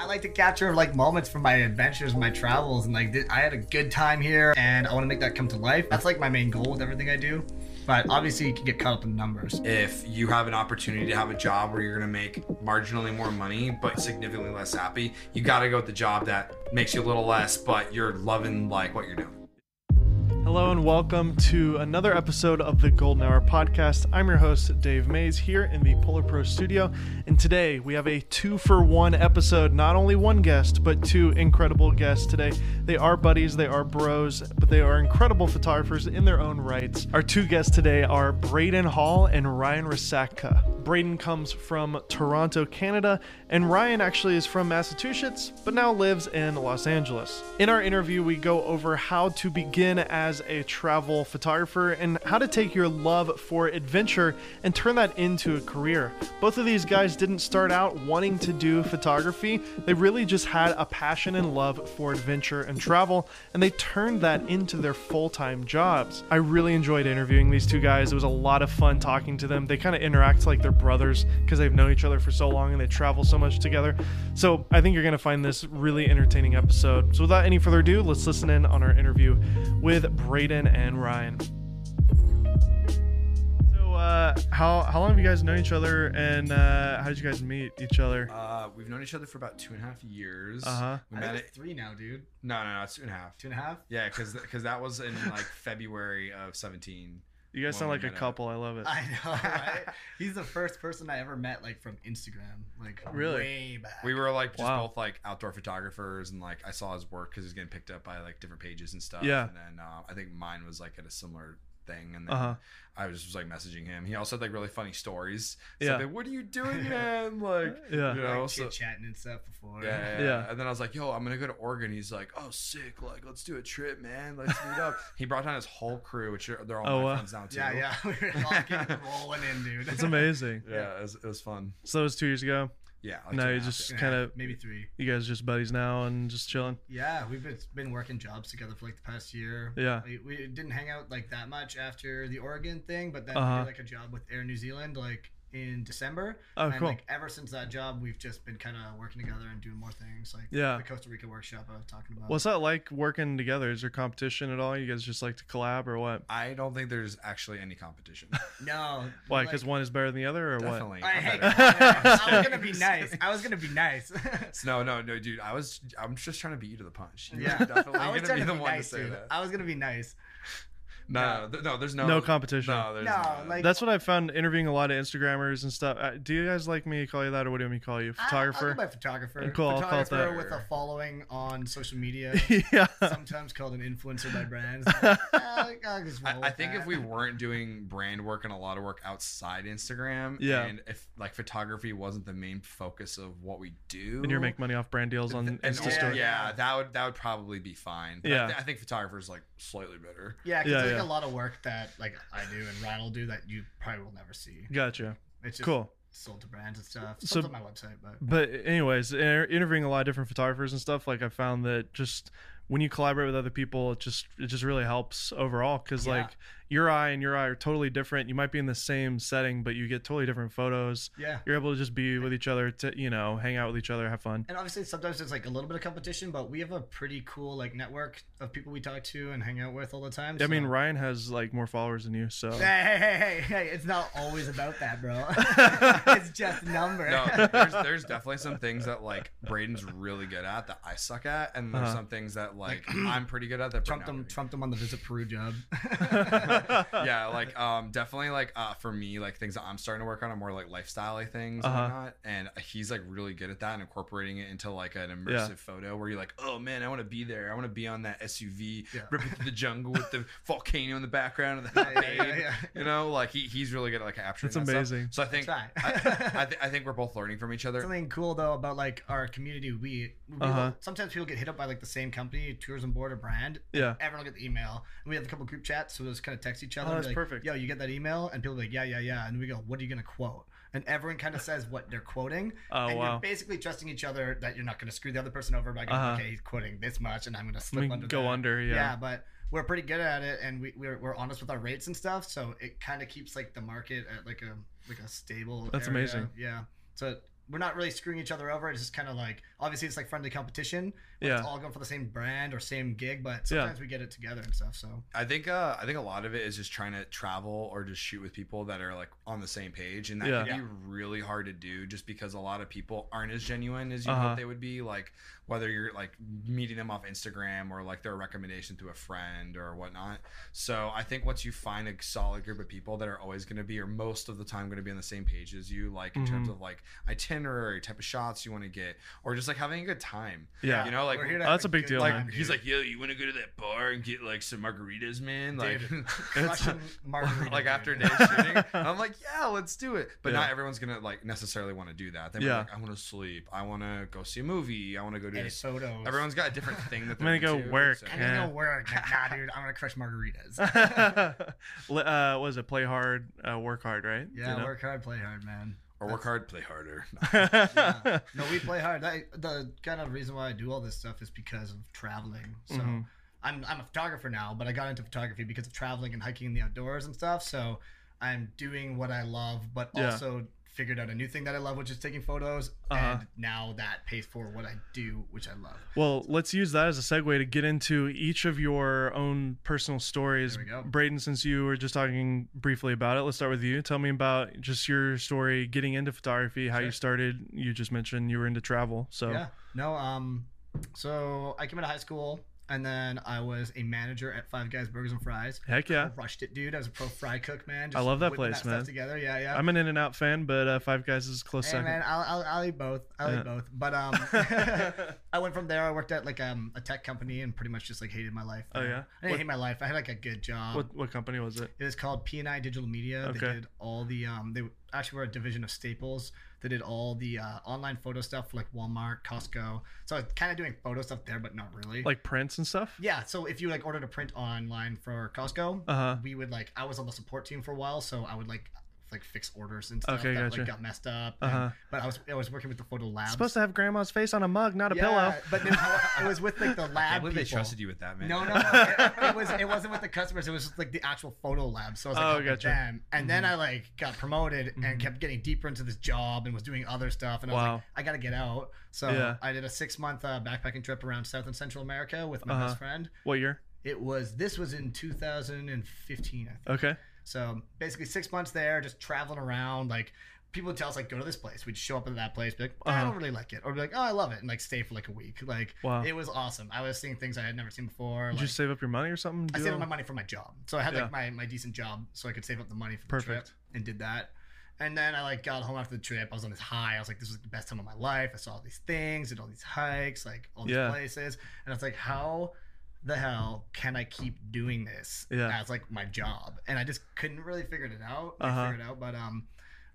I like to capture like moments from my adventures, my travels, and like I had a good time here, and I want to make that come to life. That's like my main goal with everything I do. But obviously, you can get caught up in numbers. If you have an opportunity to have a job where you're gonna make marginally more money but significantly less happy, you gotta go with the job that makes you a little less, but you're loving like what you're doing. Hello and welcome to another episode of the Golden Hour podcast. I'm your host, Dave Maze, here in the Polar Pro studio. And today we have a two for one episode. Not only one guest, but two incredible guests today. They are buddies, they are bros, but they are incredible photographers in their own rights. Our two guests today are Brayden Hall and Ryan Resatka. Brayden comes from Toronto, Canada, and Ryan actually is from Massachusetts, but now lives in Los Angeles. In our interview, we go over how to begin as a travel photographer and how to take your love for adventure and turn that into a career. Both of these guys didn't start out wanting to do photography, they really just had a passion and love for adventure and travel, and they turned that into their full time jobs. I really enjoyed interviewing these two guys. It was a lot of fun talking to them. They kind of interact like they're brothers because they've known each other for so long and they travel so much together. So I think you're going to find this really entertaining episode. So without any further ado, let's listen in on our interview with Brayden and Ryan. So, uh, how how long have you guys known each other, and uh, how did you guys meet each other? Uh, we've known each other for about two and a half years. Uh-huh. We I met think it. it's three now, dude. No, no, no, it's two and a half. Two and a half. Yeah, because because that was in like February of 17. You guys Well, sound like a met at- couple. I love it. I know, right? He's the first person I ever met like from Instagram, like Really? way back. We were like just Wow. both like outdoor photographers, and like I saw his work because he's getting picked up by like different pages and stuff. Yeah. And then uh, I think mine was like at a similar thing, and then Uh-huh. I was just like messaging him. He also had like really funny stories. So Yeah. I'd like, what are you doing, man? Like, Yeah. you know, like so- chit chatting and stuff before. Yeah, yeah, Yeah. yeah. And then I was like, yo, I'm gonna go to Oregon. He's like, oh, sick. Like, let's do a trip, man. Let's meet up. he brought down his whole crew, which are, they're all Oh, my wow. friends now too. yeah, yeah. We were all rolling in, dude. It's amazing. Yeah, it was, it was fun. So that was two years ago. Yeah. like No, you and a half, just kind of maybe three. you guys just buddies now and just chilling. Yeah, we've been, been working jobs together for like the past year. Yeah. we, we didn't hang out like that much after the Oregon thing, but then Uh-huh. we did like a job with Air New Zealand like in December. Oh, and cool. like ever since that job, we've just been kind of working together and doing more things, like Yeah. the Costa Rica workshop I was talking about. What's that like working together? Is there competition at all? You guys just like to collab or what? I don't think there's actually any competition. no, Why? like- Because one is better than the other, or what? Definitely. I, hey, better. I was gonna be nice. I was gonna be nice. No, no, no, dude. I was. I'm just trying to beat you to the punch. You're yeah, definitely I was gonna be the be one nice, to say dude. that. I was gonna be nice. No, no, th- no. There's no No competition. No, there's No, not. like- That's what I found interviewing a lot of Instagrammers and stuff. Uh, do you guys like me to call you that, or what do you want me to call you? I- I'll Photographer? go by photographer. Cool, I'll call it Photographer that. with a following on social media. yeah. sometimes called an influencer by brands. I'll just roll I, I think that. if we weren't doing brand work and a lot of work outside Instagram, Yeah. and if like photography wasn't the main focus of what we do, And you're making money off brand deals on and Insta yeah, Story. yeah, that would that would probably be fine. But Yeah. I, th- I think photographers like slightly better. yeah, Yeah, yeah. like a lot of work that like I do and Ryan will do that you probably will never see. Gotcha. It's just Cool. sold to brands and stuff. So- on my website, but But anyways, interviewing a lot of different photographers and stuff, like I found that just when you collaborate with other people, it just it just really helps overall because Yeah. like your eye and your eye are totally different. You might be in the same setting, but you get totally different photos. yeah. You're able to just be with each other to you know hang out with each other, have fun. And obviously, sometimes there's like a little bit of competition, but we have a pretty cool like network of people we talk to and hang out with all the time. I mean, Ryan has like more followers than you, so Hey, hey, hey, hey, hey! It's not always about that, bro. it's just a number. No, there's there's definitely some things that like Brayden's really good at that I suck at, and there's Uh-huh. some things that like I'm pretty good at that trumped Brayden him, not trumped him on the visit Peru job. yeah, like um, definitely like uh, for me, like things that I'm starting to work on are more like lifestyle things Uh-huh. and whatnot. And he's like really good at that and incorporating it into like an immersive photo where you're like, oh man, I want to be there. I want to be on that SUV, Yeah. ripping through the jungle with the volcano in the background and the Yeah, yeah, babe. yeah, yeah. You know, like he, he's really good at like capturing. That's that stuff. amazing. So I think I, I, th- I think we're both learning from each other. Something cool though about like our community. We, we Uh-huh. sometimes people get hit up by like the same company, tourism board or brand. yeah. Everyone will get the email, and we have a couple group chats, so we'll kind of text each other. Oh, that's like, perfect. Yo, you get that email, and people be like, yeah, yeah, yeah, and we go, what are you gonna quote? And everyone kind of says what they're quoting, Oh and wow. you're basically trusting each other that you're not gonna screw the other person over by going, Uh-huh. okay, he's quoting this much, and I'm gonna slip under. go that. under. Yeah. yeah, but we're pretty good at it and we, we're, we're honest with our rates and stuff so it kind of keeps like the market at like a like a stable That's area. amazing. yeah so we're not really screwing each other over. It's just kind of like obviously it's like friendly competition. Yeah. It's all going for the same brand or same gig, but sometimes we get it together and stuff. So I think uh, I think a lot of it is just trying to travel or just shoot with people that are like on the same page, and that Yeah. can be really hard to do just because a lot of people aren't as genuine as you Uh-huh. hope they would be. Like whether you're like meeting them off Instagram or like their recommendation to a friend or whatnot. So I think once you find a solid group of people that are always going to be or most of the time going to be on the same page as you, like in terms Mhm. of like itinerary, type of shots you want to get, or just like having a good time. Yeah. you know, like We're here to Oh, that's a big good deal, like man. he's like, yo, you want to go to that bar and get like some margaritas, man? Like, Dude, margarita, like after a dude. day shooting, I'm like, yeah, let's do it. But Yeah. not everyone's gonna like necessarily want to do that. They're Yeah. like, I want to sleep. I want to go see a movie. I want to go do Edit this. Everyone's got a different thing that I'm gonna go into, work. so- I'm gonna go work. Nah, dude, I'm gonna crush margaritas. Uh, what was it? Play hard, uh, work hard, right? yeah, You know? work hard, play hard, man. Or work hard, play harder. Yeah. No, we play hard. That, the kind of reason why I do all this stuff is because of traveling. So Mhm. I'm I'm a photographer now, but I got into photography because of traveling and hiking in the outdoors and stuff. So I'm doing what I love, but Yeah. also figured out a new thing that I love, which is taking photos. Uh-huh. And now that pays for what I do, which I love. Well, let's use that as a segue to get into each of your own personal stories. There we go. Brayden, since you were just talking briefly about it, let's start with you. Tell me about just your story getting into photography, how you started. You just mentioned you were into travel. So, Yeah. No. Um. So I came out of high school, and then I was a manager at Five Guys Burgers and Fries. heck yeah. Crushed it, dude. I was a pro fry cook, man. I love that place, stuff man. Together, yeah, yeah. I'm an In and Out fan, but uh, Five Guys is close Hey second. man, I'll, I'll, I'll eat both. I'll Yeah. eat both. But um, I went from there. I worked at like um a tech company and pretty much just like hated my life. Oh, yeah? I didn't What- hate my life. I had like a good job. what, what company was it? It was called PNI Digital Media. Okay. They did all the um. They actually were a division of Staples. They did all the uh, online photo stuff for like Walmart, Costco. So I was kind of doing photo stuff there, but not really. Like prints and stuff? yeah. So if you like ordered a print online for Costco, Uh huh. we would like I was on the support team for a while, so I would like like fix orders and stuff Okay, that gotcha. like got messed up. and- Uh-huh. But I was I was working with the photo lab. Supposed to have grandma's face on a mug, not a pillow. But it was, was with like the lab can't believe they trusted you with that, man. No, no, no. It, it was it wasn't with the customers. It was just like the actual photo lab. So I was like, Oh, helping gotcha. them. And then Mm-hmm. I like got promoted and kept getting deeper into this job and was doing other stuff. And I was Wow. like, I gotta get out. So Yeah. I did a six month uh, backpacking trip around South and Central America with my Uh-huh. best friend. What year? It was this was in 2015, I think. Okay. So basically, six months there, just traveling around. Like people would tell us, like, go to this place. We'd show up at that place, be like, I Uh-huh. don't really like it, or be like, oh, I love it, and like stay for like a week. Like, Wow. it was awesome. I was seeing things I had never seen before. Did like, you save up your money or something? I saved up my money for my job, so I had Yeah. like my, my decent job, so I could save up the money for the Perfect. trip, and did that. And then I like got home after the trip. I was on this high. I was like, this was the best time of my life. I saw all these things, did all these hikes, like all these Yeah. places, and I was like, how the hell can I keep doing this Yeah. as like my job? And I just couldn't really figure it out. I Uh-huh. figured it out, but um,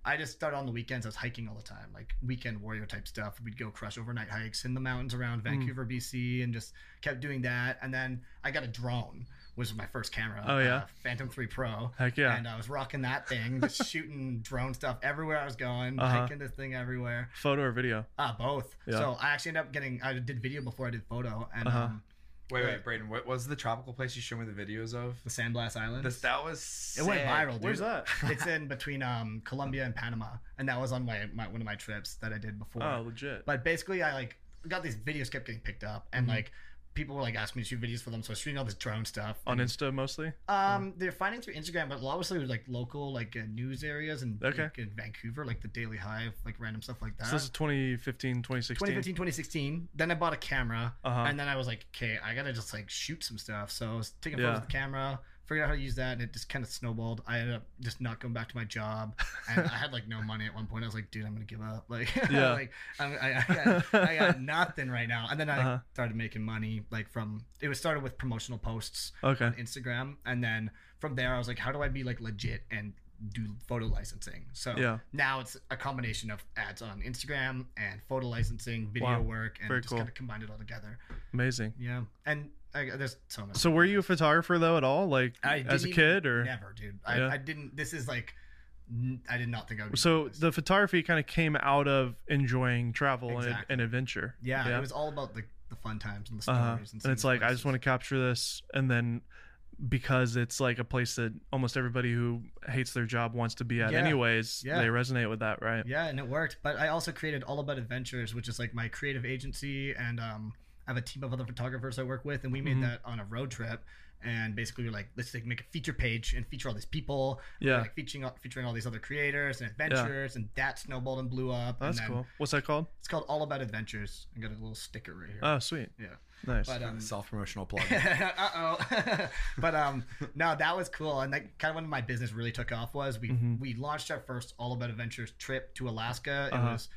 I just started on the weekends. I was hiking all the time, like weekend warrior type stuff. We'd go crush overnight hikes in the mountains around Mm. Vancouver, BC, and just kept doing that. And then I got a drone, which was my first camera. Oh, yeah? uh, Phantom Three Pro. Heck yeah. And I was rocking that thing, just shooting drone stuff everywhere I was going, Uh-huh. hiking this thing everywhere. Photo or video? Ah, both. Yeah. So I actually ended up getting. I did video before I did photo, and Uh-huh. um, Wait, wait, Brayden. What was the tropical place you showed me the videos of? the San Blas Islands. This, that was It went viral, dude. Where's that? it's in between um, Colombia and Panama, and that was on my, my one of my trips that I did before. Oh, legit. But basically, I like got these videos kept getting picked up, and Mm-hmm. like people were like asking me to shoot videos for them, so I was shooting all this drone stuff. On and, Insta mostly? um, they're finding through Instagram, but obviously like local like uh, news areas and Okay. like, in Vancouver, like the Daily Hive, like random stuff like that. So this is 2015, 2016. 2015 2016 then i bought a camera Uh-huh. and then i was like okay i gotta just like shoot some stuff so i was taking Yeah. photos with the camera figured out how to use that and it just kind of snowballed i ended up just not going back to my job and i had like no money at one point i was like dude i'm gonna give up like Yeah. like I'm, I, I, got, I got nothing right now and then i Uh-huh. started making money like from it was started with promotional posts Okay. on instagram and then from there i was like how do i be like legit and do photo licensing so Yeah. now it's a combination of ads on instagram and photo licensing video Wow. work and Very just cool. kind of combined it all together Amazing. yeah and I, there's so much So were you a photographer though at all? Like I as a kid or? never dude I, Yeah. I didn't this is like I did not think i would be So the photography kind of came out of enjoying travel and, Exactly. and adventure. yeah, yeah, it was all about the, the fun times and the stories Uh-huh. and, And it's like I just want to capture this, and then because it's like a place that almost everybody who hates their job wants to be at Yeah. anyways. Yeah. They resonate with that, right? Yeah, and it worked. But I also created All About Adventures, which is like my creative agency, and um, I have a team of other photographers I work with, and we made Mhm. that on a road trip. And basically, we're like, let's like make a feature page and feature all these people, Yeah. like featuring featuring all these other creators and adventures, and that snowballed and blew up. That's and then cool. What's that called? It's called All About Adventures. I got a little sticker right here. Oh, sweet. yeah, Nice. but um, Self promotional plug. uh oh. but um, no, that was cool, and like kind of when my business really took off was we Mhm. we launched our first All About Adventures trip to Alaska. It Uh-huh. was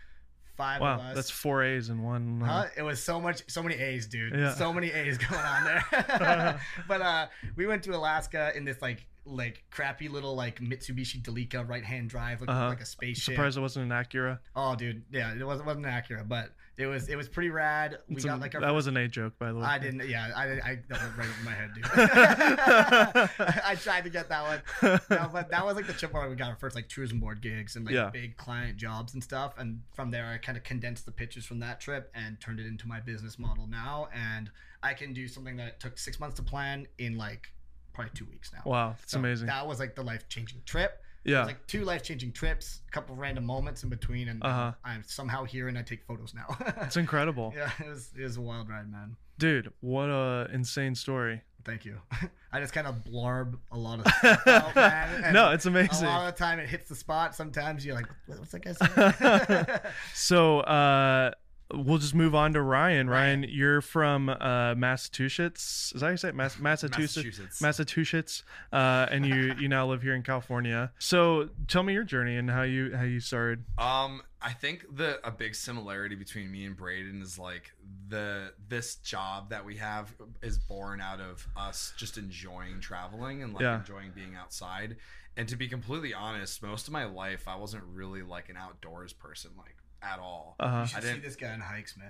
five of wow, us. that's four A's in one. uh, Huh? It was so much, so many A's, dude. Yeah. So many A's going on there. but uh, we went to Alaska in this like like crappy little like Mitsubishi Delica right hand drive, looking Uh-huh. like a spaceship. Surprised it wasn't an Acura. Oh, dude, yeah, it wasn't wasn't accurate, but it was it was pretty rad. We It's got a- like our that was an A joke, by the way. I didn't. Yeah, I, I that went right in my head, dude. I tried to get that one, no, but that was like the trip where we got our first like tourism board gigs and like Yeah. big client jobs and stuff. And from there, I kind of condensed the pictures from that trip and turned it into my business model now. And I can do something that took six months to plan in like probably two weeks now. Wow, that's So amazing. That was like the life changing trip. Yeah. was like two life changing trips, a couple random moments in between, and Uh-huh. I'm somehow here and I take photos now. it's incredible. yeah, it was it was a wild ride, man. Dude, what a insane story. Thank you. I just kind of blarb a lot of stuff out, man. no, it's amazing. a lot of the time it hits the spot. Sometimes you're like, what's that guy saying? So, uh, we'll just move on to Ryan. Ryan. Ryan, you're from uh, Massachusetts. Is that how you say it? Mass- Massachusetts. Massachusetts. Massachusetts, uh, and you you now live here in California. So tell me your journey and how you how you started. Um, I think the a big similarity between me and Brayden is like the this job that we have is born out of us just enjoying traveling and like Yeah. enjoying being outside. And to be completely honest, most of my life I wasn't really like an outdoors person like at all. Uh huh. you should I didn't- this guy in hikes, man.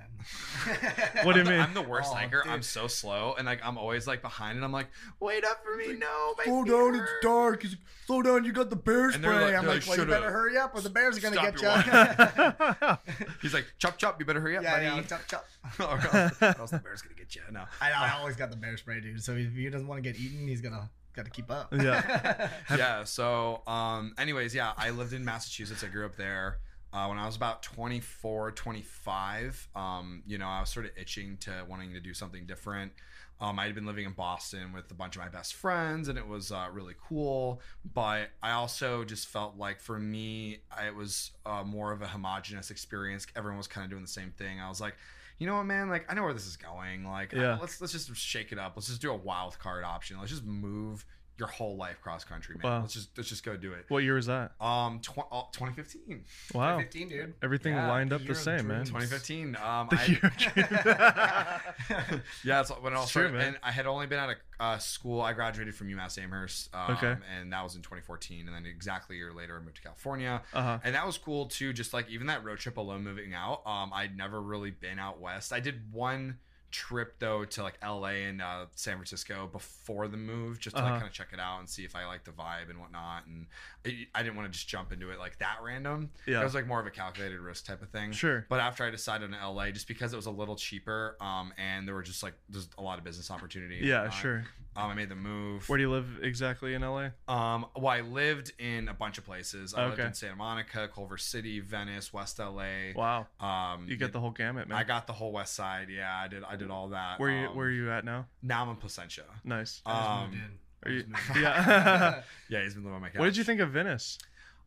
What do you I'm the- mean? I'm the worst Oh, hiker. dude. I'm so slow, and like I'm always like behind, and I'm like, "Wait up for me, no, my Slow feet down, it's hurt." dark. It's- Slow down, you got the bear spray. like- I'm they're like, like, well, you better hurry up, or the bears are gonna get you. He's like, "Chop, chop, you better hurry up, yeah, buddy." yeah, chop, chop. or, else, or else the bear's gonna get you. No. I, I always got the bear spray, dude. So if he doesn't want to get eaten, he's gonna got to keep up. Yeah. yeah so um anyways yeah i lived in massachusetts i grew up there uh, when i was about 24 25 um you know i was sort of itching to wanting to do something different um, I had been living in Boston with a bunch of my best friends, and it was uh, really cool. But I also just felt like for me, I- it was uh, more of a homogenous experience. Everyone was kind of doing the same thing. I was like, you know what, man? Like, I know where this is going. Like, I- let's let's just shake it up. Let's just do a wild card option. Let's just move your whole life cross country, man. Wow. Let's just let's just go do it. What year was that? Um, tw- uh, 2015. Wow. 15, dude. Everything Yeah, lined up the year of same, man. 2015. Um, The I, year yeah, that's when it all It's true, started. man. And I had only been out of uh, school. I graduated from UMass Amherst. Um, Okay. And that was in 2014. And then exactly a year later, I moved to California. Uh-huh. And that was cool too. Just like even that road trip alone, moving out. Um, I'd never really been out west. I did one trip though to like LA and uh, San Francisco before the move, just to Uh-huh. kind of check it out and see if I like the vibe and whatnot. And I, I didn't want to just jump into it like that random. Yeah. It was like more of a calculated risk type of thing. Sure. But after I decided on LA, just because it was a little cheaper, um, and there were just like there's a lot of business opportunity. and Yeah, sure. Um, I made the move. Where do you live exactly in LA? Um, well, I lived in a bunch of places. I lived Okay. in Santa Monica, Culver City, Venice, West LA. Wow. Um, You get the whole gamut, man. I got the whole West Side. Yeah, I did. I did all that. where you Um, where are you at now? Now I'm in Placentia. Nice. I just Um, moved in. Are you, I just moved in. yeah. Yeah, he's been living on my couch. what did you think of Venice?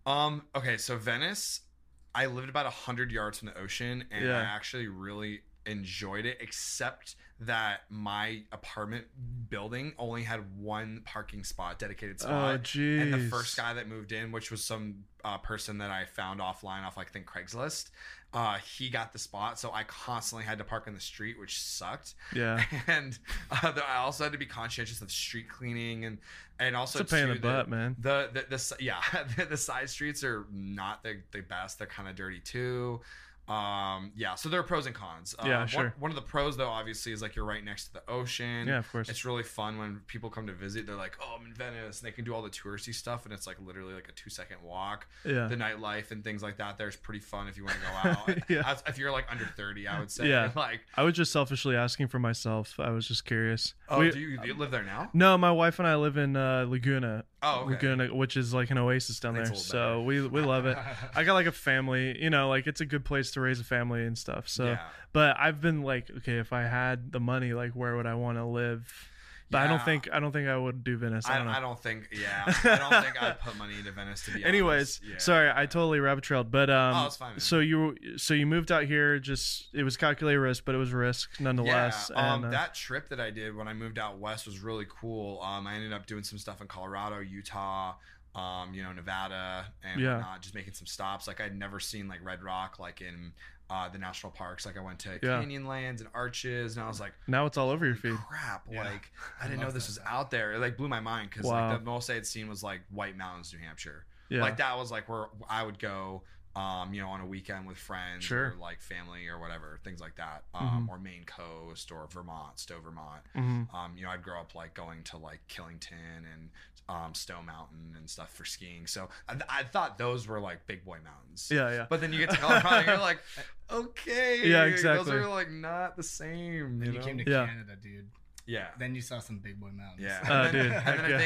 Um. Okay, so Venice, I lived about hundred yards from the ocean, and Yeah. I actually really enjoyed it. Except that my apartment building only had one parking spot, dedicated spot. Oh, spot. jeez. and the first guy that moved in, which was some uh, person that I found offline off like I think Craigslist, uh, he got the spot, so I constantly had to park in the street, which sucked. Yeah. And uh, the- I also had to be conscientious of street cleaning and and also It's a pain in too, the butt, man. The the, the, si- yeah the, the side streets are not the, the best. They're kind of dirty too. Um, yeah, so there are pros and cons. Uh, Yeah, one- sure. One, of the pros, though, obviously, is like you're right next to the ocean. Yeah, of course. It's really fun when people come to visit. They're like, "Oh, I'm in Venice," and they can do all the touristy stuff, and it's like literally like a two second walk. Yeah. The nightlife and things like that there's pretty fun if you want to go out. Yeah. As- If you're like under 30, I would say. Yeah. Like, I was just selfishly asking for myself. I was just curious. oh, We- do, you, do you live there now? no, my wife and I live in uh, Laguna, Oh, okay. Laguna, which is like an oasis down there. So we we love it. I got like a family, you know, like it's a good place to raise a family and stuff. So, Yeah. but I've been like, okay, if I had the money, like where would I want to live? But I don't think I don't think I would do Venice. I I, don't know. I don't think, yeah, I don't think I'd put money into Venice to be Anyways, honest. Yeah. sorry, I totally rabbit trailed, but um, Oh, it's fine, man. so you so you moved out here. Just it was calculated risk, but it was risk nonetheless. Yeah, um, and, uh, that trip that I did when I moved out west was really cool. Um, I ended up doing some stuff in Colorado, Utah, um, you know, Nevada, and Yeah. whatnot. Just making some stops. Like I'd never seen like Red Rock, like in uh, the national parks. Like I went to Yeah. Canyonlands and Arches, and I was like, now it's all over your "Holy feed. crap! Yeah. Like I I didn't know this that was out there. It like blew my mind because Wow. like the most I had seen was like White Mountains, New Hampshire. Yeah, Like that was like where I would go, um, you know, on a weekend with friends Sure. or like family or whatever, things like that. Um, Mhm. or Maine Coast or Vermont, Stowe, Vermont. Mhm. Um, you know, I'd grow up like going to like Killington and um, Stowe Mountain and stuff for skiing. So I, I thought those were like big boy mountains. yeah, yeah. But then you get to Colorado, and you're like, okay, Yeah, exactly. Those are like not the same. Then You you know? came to Yeah. Canada, dude. yeah. Then you saw some big boy mountains. Yeah. Oh, And then- dude, And then I yeah.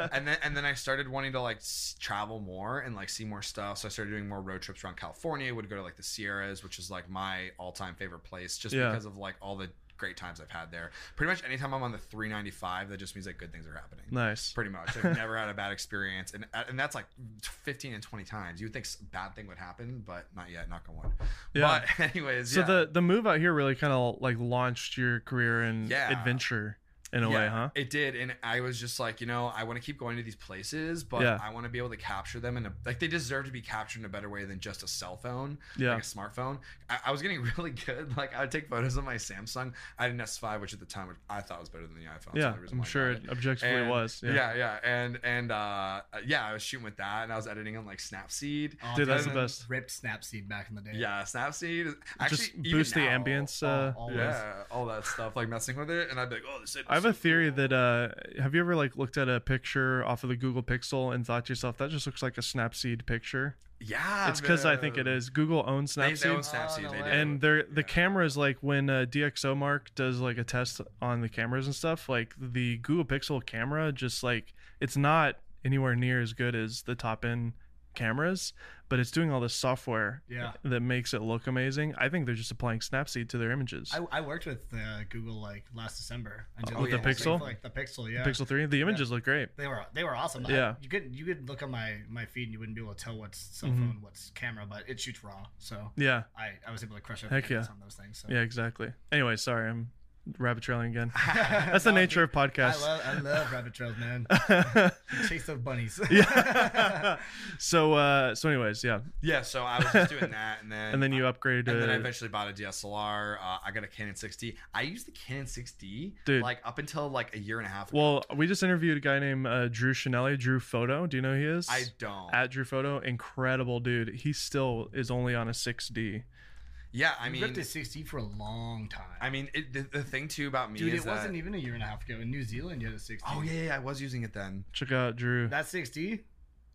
think, and then and then I started wanting to like s- travel more and like see more stuff. So I started doing more road trips around California. Would go to like the Sierras, which is like my all time favorite place, just Yeah. because of like all the great times I've had there. Pretty much anytime I'm on the 395, that just means like good things are happening. nice. Pretty much, I've never had a bad experience, and uh, and that's like 15 and 20 times. You would think bad thing would happen, but not yet. Knock on wood. Yeah. But anyways, So yeah. the the move out here really kind of like launched your career in Yeah. adventure in a way, huh? It did, and I was just like, you know, I want to keep going to these places, but Yeah. I want to be able to capture them and like they deserve to be captured in a better way than just a cell phone, Yeah. like a smartphone. I, I was getting really good. Like I would take photos of my Samsung. I had an S5, which at the time I thought was better than the iPhone. Yeah, only reason I'm sure got it objectively And- was. Yeah. Yeah. yeah, and and uh, yeah, I was shooting with that, and I was editing on like Snapseed. Oh, Dude, that's the best. Ripped Snapseed back in the day. Yeah, Snapseed. Actually, Just boost the now, ambience. all- Uh, always. Yeah, all that stuff, like messing with it, and I'd be like, "Oh, this." I have a theory that uh, have you ever like looked at a picture off of the Google Pixel and thought to yourself that just looks like a Snapseed picture? yeah, It's because I think it is. Google owns They, they own Snapseed, Snapseed. Oh, they no do. and they're the Yeah. cameras like when uh, DxO Mark does like a test on the cameras and stuff. Like the Google Pixel camera, just like it's not anywhere near as good as the top end cameras, but it's doing all this software Yeah. that makes it look amazing. I think they're just applying Snapseed to their images. I, I worked with uh, Google like last December. I Oh, like, yeah. the Pixel? Like the Pixel, yeah. Pixel three, the images look great. They were they were awesome. I- Yeah. you could you could look on my my feed and you wouldn't be able to tell what's cell Mhm. phone, what's camera, but it shoots raw. So Yeah, I, I was able to crush Heck yeah. on those things. So. yeah, exactly. Anyway, sorry, I'm rabbit trailing again. That's the nature of I podcasts. love I love rabbit trails, man. Chase those bunnies. yeah. so uh so anyways, yeah. yeah, so I was just doing that, and then And then you upgraded and then I eventually bought a DSLR. Uh, I got a Canon 6D. I used the Canon 6D Dude. like up until like a year and a half. ago. Well, we just interviewed a guy named uh, Drew Chanelli, Drew Photo. Do you know who he is? I don't. At Drew Photo, incredible dude. He still is only on a 6D. Yeah, I I mean, ripped a 6D for a long time. I mean, it, the, the thing too about me Dude, is it wasn't even a year and a half ago. In New Zealand, you had a 60. Oh yeah, yeah, I was using it then. Check out Drew. That 6D,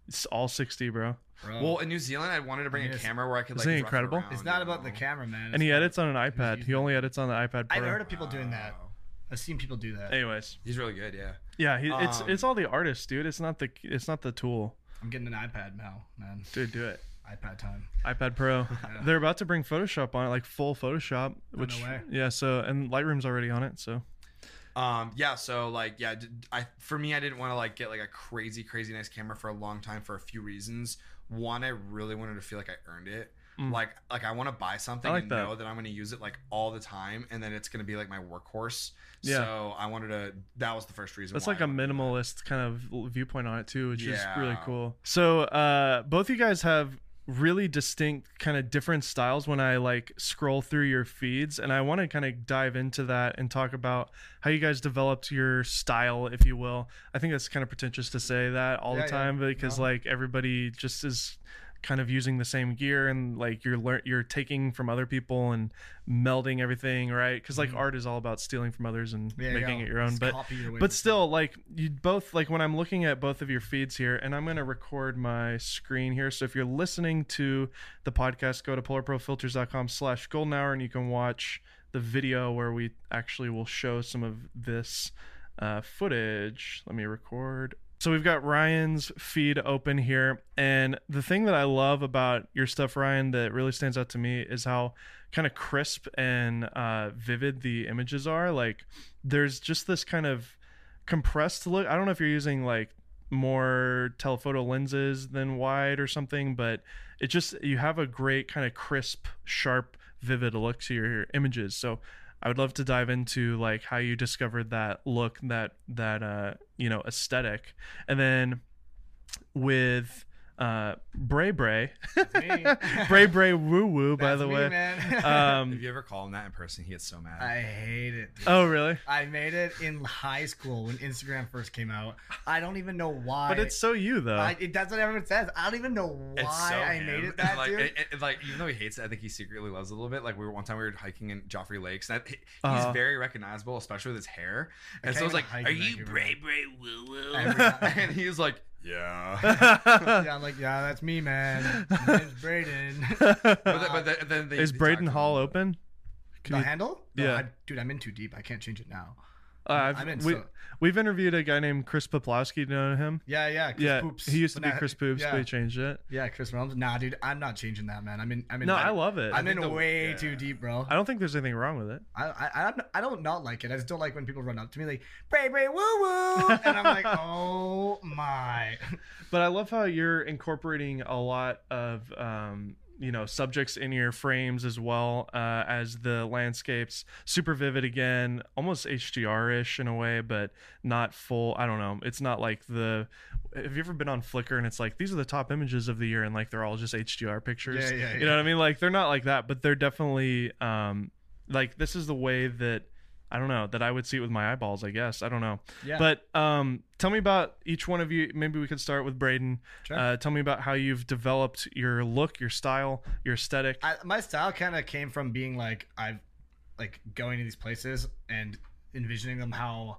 It's all 6D, bro. bro. Well, in New Zealand, I wanted to bring a camera where I could like. Isn't it drive incredible? around, it's not you about the camera, man. And he It's edits on an iPad. He only edits on the iPad Pro. I've heard of people doing that. I've seen people do that. Anyways, He's really good, yeah. yeah, he, it's Um, it's all the artist, dude. It's not the it's not the tool. I'm getting an iPad now, man. Dude, do it. iPad time. iPad Pro. They're about to bring Photoshop on it, like full Photoshop. Which way. yeah, so and Lightroom's already on it. So Um, yeah, so like, yeah, d- I for me, I didn't want to like get like a crazy, crazy nice camera for a long time for a few reasons. One, I really wanted to feel like I earned it. Mm. Like, like I want to buy something like and that. know that I'm going to use it like all the time, and then it's going to be like my workhorse. Yeah. So I wanted to. That was the first reason. that's why like I a wanted that. minimalist kind of viewpoint on it too, which is really cool. So uh, both you guys have really distinct kind of different styles when I like scroll through your feeds and I want to kind of dive into that and talk about how you guys developed your style if you will. I think that's kind of pretentious to say that all Yeah, the yeah. time because No. like everybody just is kind of using the same gear and like you're lear- you're taking from other people and melding everything right because like Mhm. art is all about stealing from others and you making go. it your own Just but your but still like you both like when i'm looking at both of your feeds here and i'm going to record my screen here so if you're listening to the podcast go to polarprofilters.com slash golden hour and you can watch the video where we actually will show some of this uh, footage let me record so we've got ryan's feed open here and the thing that i love about your stuff ryan that really stands out to me is how kind of crisp and uh, vivid the images are like there's just this kind of compressed look. I don't know if you're using like more telephoto lenses than wide or something, but it just you have a great kind of crisp, sharp, vivid look to your images. So I would love to dive into like how you discovered that look, that that uh you know aesthetic, and then with uh Bray Bray. Bray Bray Woo Woo, by That's the me, way. man. Um, If you ever call him that in person, he gets so mad. I hate it. dude. oh really? I made it in high school when Instagram first came out. I don't even know why. But it's so you though. I, it, that's what everyone says. I don't even know why It's so I him. made it And, that, like, dude. it- it- like even though he hates it, I think he secretly loves it a little bit. Like we were one time we were hiking in Joffre Lakes, and I, he- he's Uh-huh. very recognizable, especially with his hair. I And so I was even like, hike "Are in you Vancouver. Bray Bray Woo Woo?" Every time. and he was like, "Yeah." yeah, I'm like, yeah, that's me, man. My name's Brayden. but, then, but uh, then, then they, Is they Brayden talked Hall open? Can the you- handle? No, Yeah. I, dude, I'm in too deep. I can't change it now. Uh, I've- I'm in we, so- we've interviewed a guy named Chris Poplowski. Do you know him? Yeah, yeah. Chris yeah, Poops. he used to But be now- Chris Poops, Yeah, but he changed it. yeah, Chris Realms. Nah, dude, I'm not changing that, man. I'm in. I'm in. No, I I'm, love it. I'm in the- way yeah. too deep, bro. I don't think there's anything wrong with it. I, I, I, I don't not like it. I just don't like when people run up to me like, Bray Bray Woo Woo, and I'm like, oh my. But I love how you're incorporating a lot of um, you know subjects in your frames as well uh, as the landscapes. Super vivid again, almost HDR-ish in a way, but not full. I don't know. It's not like the. Have you ever been on Flickr and it's like these are the top images of the year and like they're all just HDR pictures? Yeah, yeah, You know what I mean? Like they're not like that, but they're definitely um, like this is the way that. I don't know that I would see it with my eyeballs. I guess I don't know. Yeah. But um, tell me about each one of you. Maybe we could start with Brayden. Sure. Uh, tell me about how you've developed your look, your style, your aesthetic. I, my style kind of came from being like I've like going to these places and envisioning them how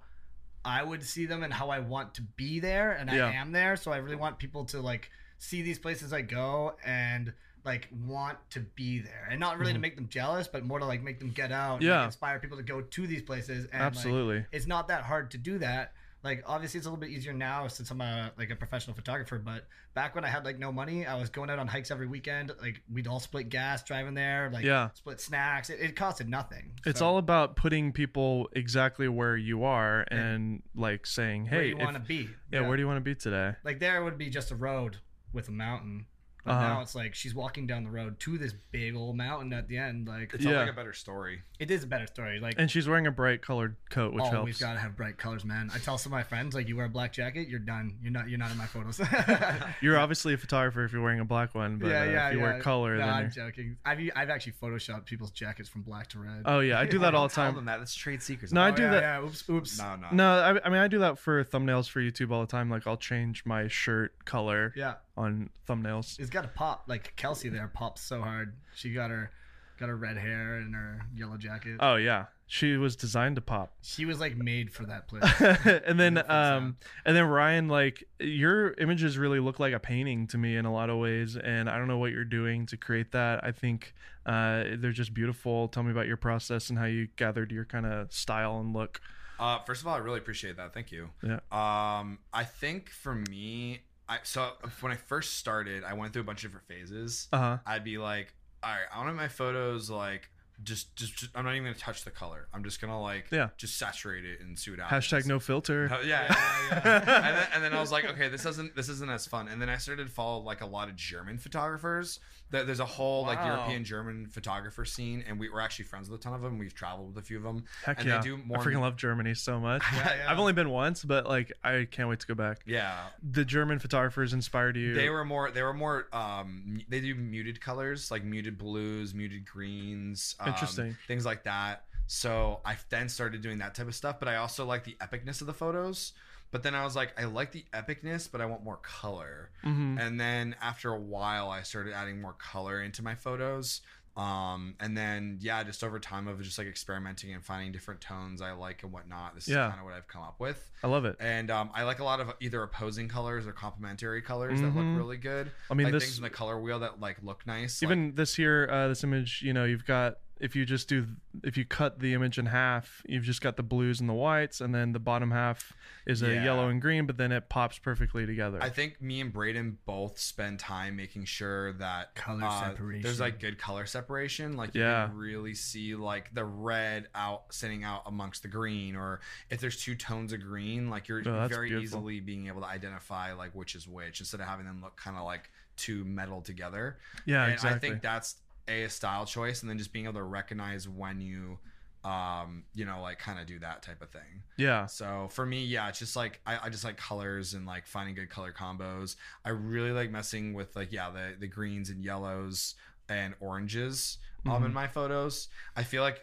I would see them and how I want to be there and Yeah. I am there. So I really want people to like see these places I go and like want to be there and not really to Mhm. make them jealous, but more to like make them get out and Yeah. like, inspire people to go to these places. And like, Absolutely. it's not that hard to do that. Like obviously it's a little bit easier now since I'm a like a professional photographer, but back when I had like no money, I was going out on hikes every weekend. Like we'd all split gas driving there, like Yeah. split snacks. It, it costed nothing. It's So, all about putting people exactly where you are Yeah. and like saying, "Hey, where "Hey, you want to be. yeah, where do you want to be today?" like there would be just a road with a mountain. But Uh-huh. now it's like she's walking down the road to this big old mountain at the end. Like It's Yeah. like a better story. it is a better story. Like And she's wearing a bright colored coat, which always helps. gotta have bright colors, man. I tell some of my friends like you wear a black jacket, you're done. You're not. You're not in my photos. You're obviously a photographer if you're wearing a black one, but uh, if you wear color, No, then I'm joking. I've I've actually photoshopped people's jackets from black to red. oh yeah, I do that all the Tell time. them that. That's trade secrets. No, I Oh, do yeah, that- Yeah, oops, oops. No, no. No, I, I mean I do that for thumbnails for YouTube all the time. Like I'll change my shirt color Yeah, on thumbnails. it's got to pop. Like Kelsey there pops so hard. She got her, got her red hair and her yellow jacket. Oh yeah, she was designed to pop. she was like made for that place. and then um and then Ryan like your images really look like a painting to me in a lot of ways and I don't know what you're doing to create that. I think uh they're just beautiful. Tell me about your process and how you gathered your kind of style and look. Uh, first of all, I really appreciate that. Thank you. Yeah. Um, I think for me, I so when I first started, I went through a bunch of different phases. Uh-huh. I'd be like, all right, I want my photos like just, just, just I'm not even gonna touch the color. I'm just gonna like, Yeah. just saturate it and see what happens. Hashtag no filter. Yeah, yeah, yeah. and, then, and then I was like, okay, this doesn't this isn't as fun. And then I started to follow like a lot of German photographers. There- There's a whole like European German photographer scene, and we were actually friends with a ton of them. We've traveled with a few of them. Heck and they yeah. do more- I freaking love Germany so much. Yeah, yeah. I've only been once, but like I can't wait to go back. Yeah, The German photographers inspired you. they were more. They were more. Um, they do muted colors, like muted blues, muted greens. Um, Interesting. Things like that. So I then started doing that type of stuff. But I also like the epicness of the photos. But then I was like, I like the epicness, but I want more color. hmm And then after a while, I started adding more color into my photos. Um, and then yeah, just over time of just like experimenting and finding different tones I like and whatnot. This Yeah. is kind of what I've come up with. I love it. And um, I like a lot of either opposing colors or complementary colors that Mhm. look really good. I mean, like this things in the color wheel that like look nice. like- even this here, uh, this image, you know, you've got if you just do if you cut the image in half, you've just got the blues and the whites, and then the bottom half is a Yeah. yellow and green, but then it pops perfectly together. I think me and Brayden both spend time making sure that Color uh, separation. There's like good color separation. Like you Yeah. can really see like the red out sitting out amongst the green, or if there's two tones of green, like you're Oh, very beautiful. easily being able to identify like which is which instead of having them look kind of like two metal together. yeah, and exactly. I think that's a, style choice, and then just being able to recognize when you, um, you know, like kind of do that type of thing. yeah, So for me, yeah, it's just like I, I just like colors and like finding good color combos. I really like messing with like yeah the the greens and yellows and oranges um in Mhm. my photos. I feel like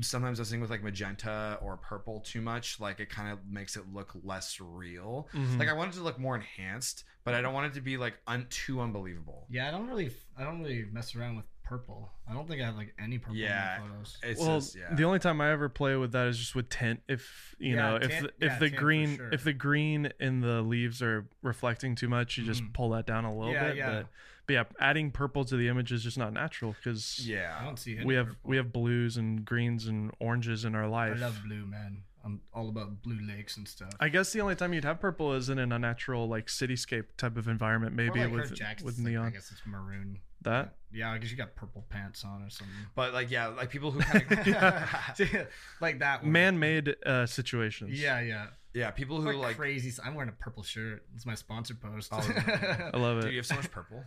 sometimes messing with like magenta or purple too much, like it kind of makes it look less real. Mhm. Like I want it to look more enhanced, but I don't want it to be like un- too unbelievable. Yeah, I don't really, I don't really mess around with purple. I don't think I have like any purple Yeah. in my photos. It's well, just yeah. the only time I ever play with that is just with tint. If you Yeah, know, if tint- the, if yeah, the green sure. if the green in the leaves are reflecting too much, you just Mhm. pull that down a little Yeah, bit. yeah. But, but yeah, adding purple to the image is just not natural because yeah, I don't see any we have purple. we have blues and greens and oranges in our life. I life. love blue, man. I'm all about blue lakes and stuff. I guess the only time you'd have purple is in an unnatural like cityscape type of environment, maybe like, her with jacket's with like- I guess it's maroon. That Yeah, I guess you got purple pants on or something. But like yeah, like people who kind of Yeah. like that one. man-made uh, situations. Yeah, yeah. yeah people who Like, like crazy. I'm wearing a purple shirt. It's my sponsor post. Oh, I love it. dude, it. you have so much purple.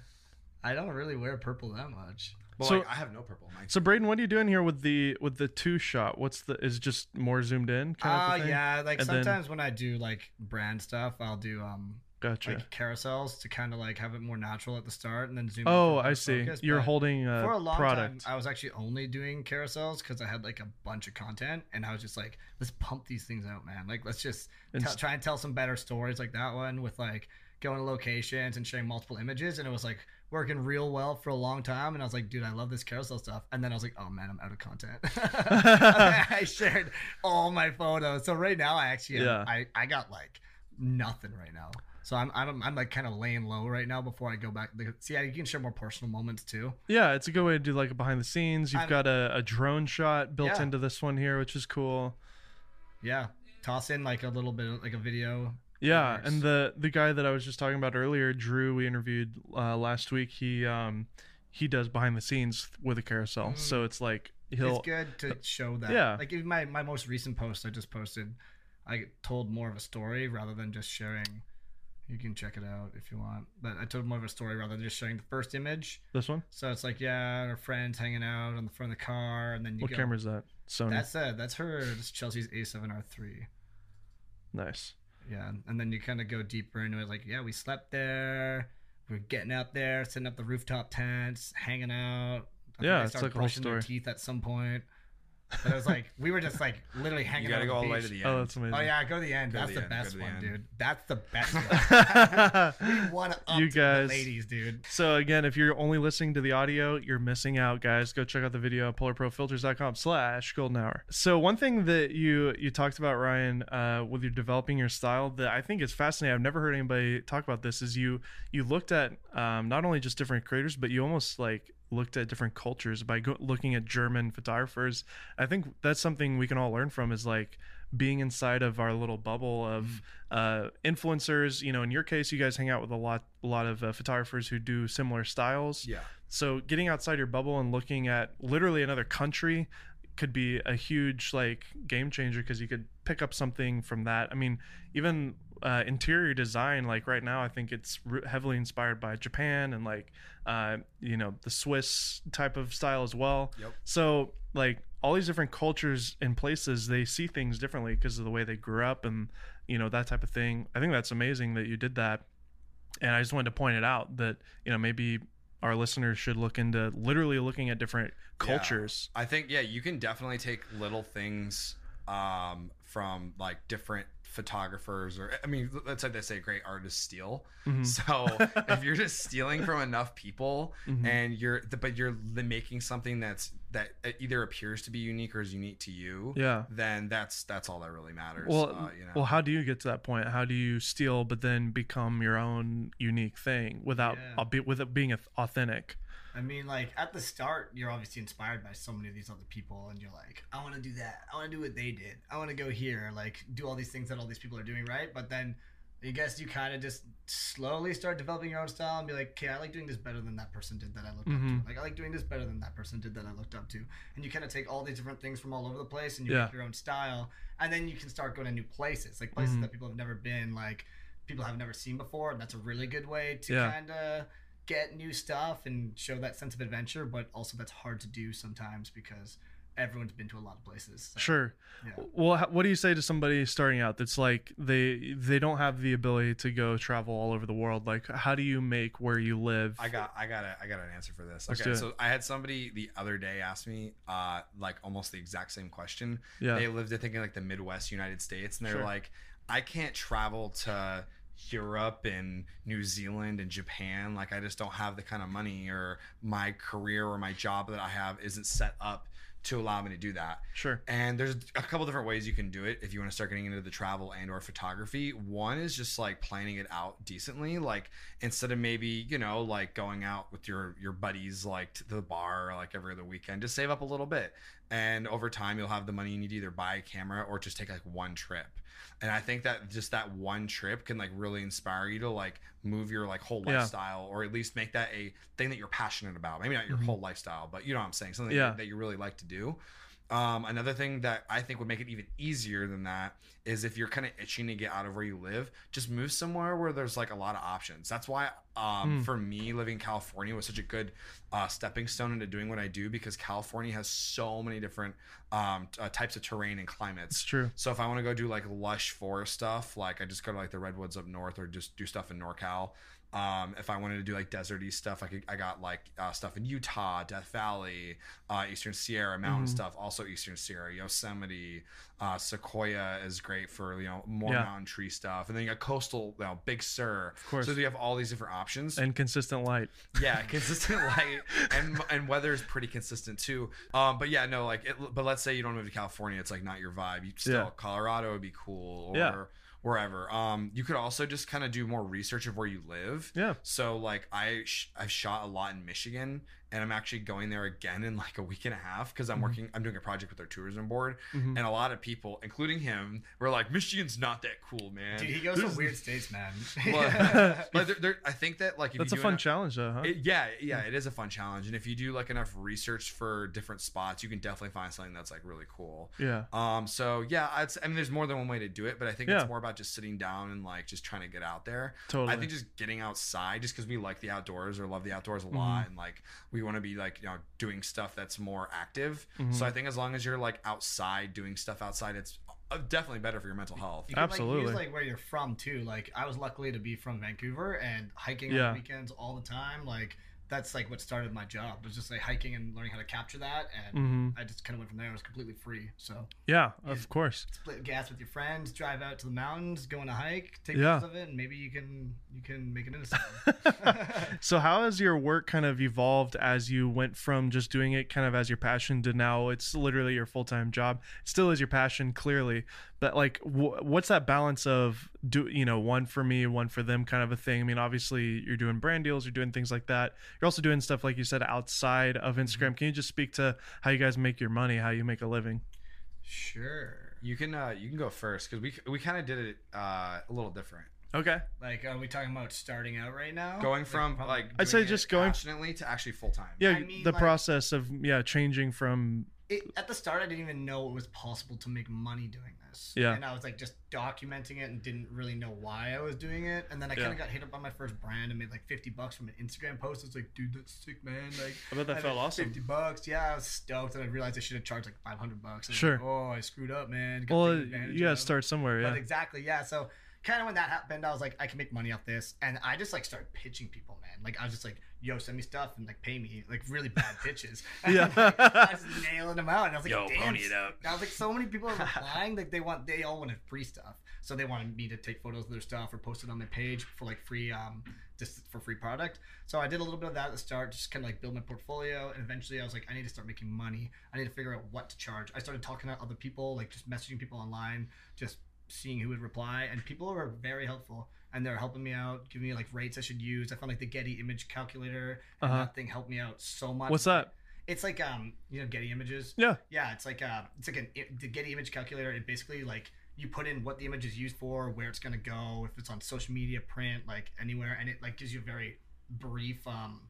I don't really wear purple that much. But So- like, I have no purple. So Brayden, what are you doing here with the with the two shot? What's the is just more zoomed in kind of thing? yeah. Like And then- sometimes when I do like brand stuff, I'll do um Gotcha. like carousels to kind of like have it more natural at the start and then zoom. oh, I see. focus, You're but holding for a a long product. time, I was actually only doing carousels because I had like a bunch of content, and I was just like, let's pump these things out, man. Like, let's just And tell try and tell some better stories, like that one with like going to locations and sharing multiple images, and it was like working real well for a long time. And I was like, dude, I love this carousel stuff. And then I was like, oh man, I'm out of content. I shared all my photos, so right now I actually Yeah. I I got like nothing right now. So I'm I'm, I'm like kind of laying low right now before I go back. See, yeah, you can share more personal moments too. yeah, it's a good way to do like a behind the scenes. You've I'm- got a, a drone shot built Yeah. into this one here, which is cool. Yeah, toss in like a little bit of like a video. Yeah, and the the guy that I was just talking about earlier, Drew, we interviewed uh, last week. He um he does behind the scenes with a carousel, Mm. so it's like he'll it's good to show that. yeah. Like even my my most recent post I just posted, I told more of a story rather than just sharing. You can check it out if you want, but I told more of a story rather than just showing the first image. this one. So it's like yeah, our friends hanging out on the front of the car, and then you What go. camera is that? Sony. That's uh, that's her. That's Chelsea's A7R3. nice. Yeah, and then you kind of go deeper into it. Like, yeah, we slept there. We're getting out there, setting up the rooftop tents, hanging out. I Yeah, it's like a whole brushing their story. teeth at some point. But it was like we were just like literally hanging you gotta out. go all the the way to the end. Oh, that's amazing. Oh yeah, go to the end. Go That's the the, end, best to one, end. dude. That's the best one. we want to up You to guys- the ladies, dude. So again, if you're only listening to the audio, you're missing out, guys. Go check out the video at polarprofilters.com slash golden hour. So one thing that you you talked about, Ryan, uh, with your developing your style that I think is fascinating. I've never heard anybody talk about this. Is you you looked at um, not only just different creators, but you almost like looked at different cultures by go- looking at German photographers. I think that's something we can all learn from. Is like being inside of our little bubble of uh, influencers. You know, in your case, you guys hang out with a lot, a lot of uh, photographers who do similar styles. Yeah. So getting outside your bubble and looking at literally another country could be a huge like game changer because you could pick up something from that. I mean, even uh, interior design, like right now, I think it's re- heavily inspired by Japan and like uh, you know the Swiss type of style as well. Yep. So like all these different cultures and places, they see things differently because of the way they grew up and you know that type of thing. I think that's amazing that you did that, and I just wanted to point it out that you know maybe our listeners should look into literally looking at different Yeah. cultures. I think yeah, you can definitely take little things um, from like different photographers or I mean, let's say they say great artists steal. Mhm. So if you're just stealing from enough people Mhm. and you're but you're making something that's that either appears to be unique or is unique to you, yeah. then that's that's all that really matters. Well, uh, you know. well, how do you get to that point? How do you steal, but then become your own unique thing without Yeah. uh, be, with it being authentic? I mean, like at the start, you're obviously inspired by so many of these other people, and you're like, I want to do that. I want to do what they did. I want to go here, like do all these things that all these people are doing, right? But then, I guess you kind of just slowly start developing your own style and be like, okay, I like doing this better than that person did that I looked up Mhm. to. Like I like doing this better than that person did that I looked up to. And you kind of take all these different things from all over the place and you Yeah. make your own style, and then you can start going to new places, like places Mhm. that people have never been, like people have never seen before, and that's a really good way to Yeah. kind of get new stuff and show that sense of adventure, but also that's hard to do sometimes because everyone's been to a lot of places. so, Sure. Yeah. Well, what do you say to somebody starting out that's like they they don't have the ability to go travel all over the world? Like, how do you make where you live? I got I got a, I got an answer for this. Let's okay, so I had somebody the other day ask me uh like almost the exact same question. yeah. They lived I think in like the Midwest United States and they're Sure. like I can't travel to Europe and New Zealand and Japan like I just don't have the kind of money or my career or my job that I have isn't set up to allow me to do that. sure. And there's a couple different ways you can do it if you want to start getting into the travel and or photography. One is just like planning it out decently. Like instead of maybe, you know, like going out with your your buddies like to the bar like every other weekend, just save up a little bit. And over time you'll have the money you need to either buy a camera or just take like one trip. And I think that just that one trip can like really inspire you to like move your like whole Yeah. lifestyle or at least make that a thing that you're passionate about. Maybe not your Mhm. whole lifestyle, but you know what I'm saying? Something Yeah. that, that you really like to do. Um, another thing that I think would make it even easier than that is if you're kind of itching to get out of where you live, just move somewhere where there's like a lot of options. That's why, um, Mm. for me, living in California was such a good uh, stepping stone into doing what I do because California has so many different um, t- uh, types of terrain and climates. It's true. So if I want to go do like lush forest stuff, like I just go to like the redwoods up north, or just do stuff in NorCal. Um, if I wanted to do like deserty stuff, I could, I got like uh, stuff in Utah, Death Valley, uh, Eastern Sierra mountain Mhm. stuff, also Eastern Sierra, Yosemite, uh, Sequoia is great for you know more Yeah. mountain tree stuff, and then you got coastal, you know, Big Sur. Of course. So you have all these different options. and consistent light. yeah, consistent light and and weather is pretty consistent too. Um, but yeah, no, like, it, but let's say you don't move to California, it's like not your vibe. You still Yeah. Colorado would be cool or Yeah. Wherever. Um, you could also just kind of do more research of where you live. Yeah. So like I sh- I've shot a lot in Michigan, and I'm actually going there again in like a week and a half because I'm Mhm. working. I'm doing a project with their tourism board, Mhm. and a lot of people, including him, were like, "Michigan's not that cool, man." Dude, he goes There's- to weird states, man. Well, but there, there, I think that like if That's you a fun enough- challenge, though, huh? it, yeah, yeah, it is a fun challenge, and if you do like enough research for different spots, you can definitely find something that's like really cool. yeah. Um, so yeah, I'd, s- I mean, there's more than one way to do it, but I think Yeah. it's more about just sitting down and like just trying to get out there. Totally. I think just getting outside, just because we like the outdoors or love the outdoors a Mm-hmm. lot, and like we want to be like you know doing stuff that's more active. Mhm. So I think as long as you're like outside doing stuff outside, it's uh, definitely better for your mental health. You can, Absolutely. Like, use like where you're from too. Like I was luckily to be from Vancouver and hiking Yeah. on weekends all the time. Like that's like what started my job. It was just like hiking and learning how to capture that. And hmm I just kind of went from there. It was completely free. So Yeah, of course. split gas with your friends, drive out to the mountains, go on a hike, take Yeah. pictures of it, and maybe you can you can make it into something. so how has your work kind of evolved as you went from just doing it kind of as your passion to now it's literally your full-time job it still is your passion clearly but like wh- what's that balance of do you know one for me one for them kind of a thing i mean obviously you're doing brand deals you're doing things like that you're also doing stuff like you said outside of instagram can you just speak to how you guys make your money how you make a living sure. You can uh, you can go first because we we kind of did it uh, a little different. okay Like, are we talking about starting out right now? Going from like I'd say just going- passionately to actually full time. yeah I mean, the like- process of yeah changing from it, at the start, I didn't even know it was possible to make money doing this. Yeah. And I was like just documenting it and didn't really know why I was doing it. And then I kind of got hit up by my first brand and made like 50 bucks from an Instagram post. It's like, dude, that's sick, man. Like, i bet that I felt awesome 50 bucks. Yeah, I was stoked. And I realized I should have charged like 500 bucks. Sure. like, oh, I screwed up, man. Gotta well you gotta start somewhere yeah But exactly, yeah. So kind of when that happened, I was like, I can make money off this, and I just like started pitching people, man. Like I was just like, yo, send me stuff and like pay me like really bad pitches. And, Yeah. like, I was nailing them out, and I was like, Yo, damn. pony it up. I was like, so many people are replying, like they want, they all wanted free stuff, so they wanted me to take photos of their stuff or post it on my page for like free, um, just for free product. So I did a little bit of that at the start, just kind of like build my portfolio, and eventually I was like, I need to start making money. I need to figure out what to charge. I started talking to other people, like just messaging people online, just seeing who would reply, and people were very helpful. And they're helping me out, giving me like rates I should use. I found like the Getty image calculator, and Uh-huh. that thing helped me out so much. What's that? It's like um, you know, Getty Images. Yeah. Yeah, it's like uh, it's like an the Getty image calculator. It basically like you put in what the image is used for, where it's gonna go, if it's on social media, print, like anywhere, and it like gives you a very brief um,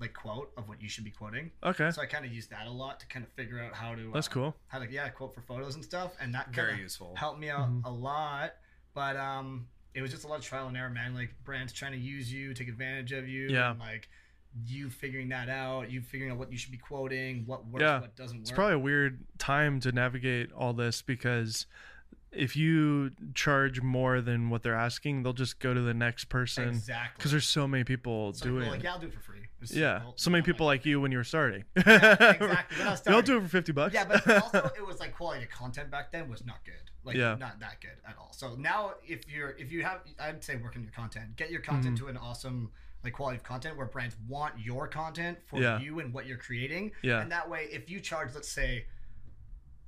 like quote of what you should be quoting. Okay. So I kind of use that a lot to kind of figure out how to. That's uh, cool. How to yeah quote for photos and stuff, and that Very kinda useful. helped me out Mhm. a lot. But um, it was just a lot of trial and error, man. Like brands trying to use you, take advantage of you, Yeah. and like you figuring that out, you figuring out what you should be quoting, what works, Yeah. what doesn't work. It's probably a weird time to navigate all this because if you charge more than what they're asking, they'll just go to the next person exactly because there's so many people So doing well, like, it. yeah, I'll do it for free. It's Yeah, so many people like you when you were starting. exactly. When I was They'll do it for fifty bucks. Yeah, but also it was like quality of content back then was not good. Like Yeah. not that good at all. So now if you're if you have I'd say work on your content. Get your content Mm-hmm. to an awesome like quality of content where brands want your content for Yeah. you and what you're creating. Yeah. And that way if you charge let's say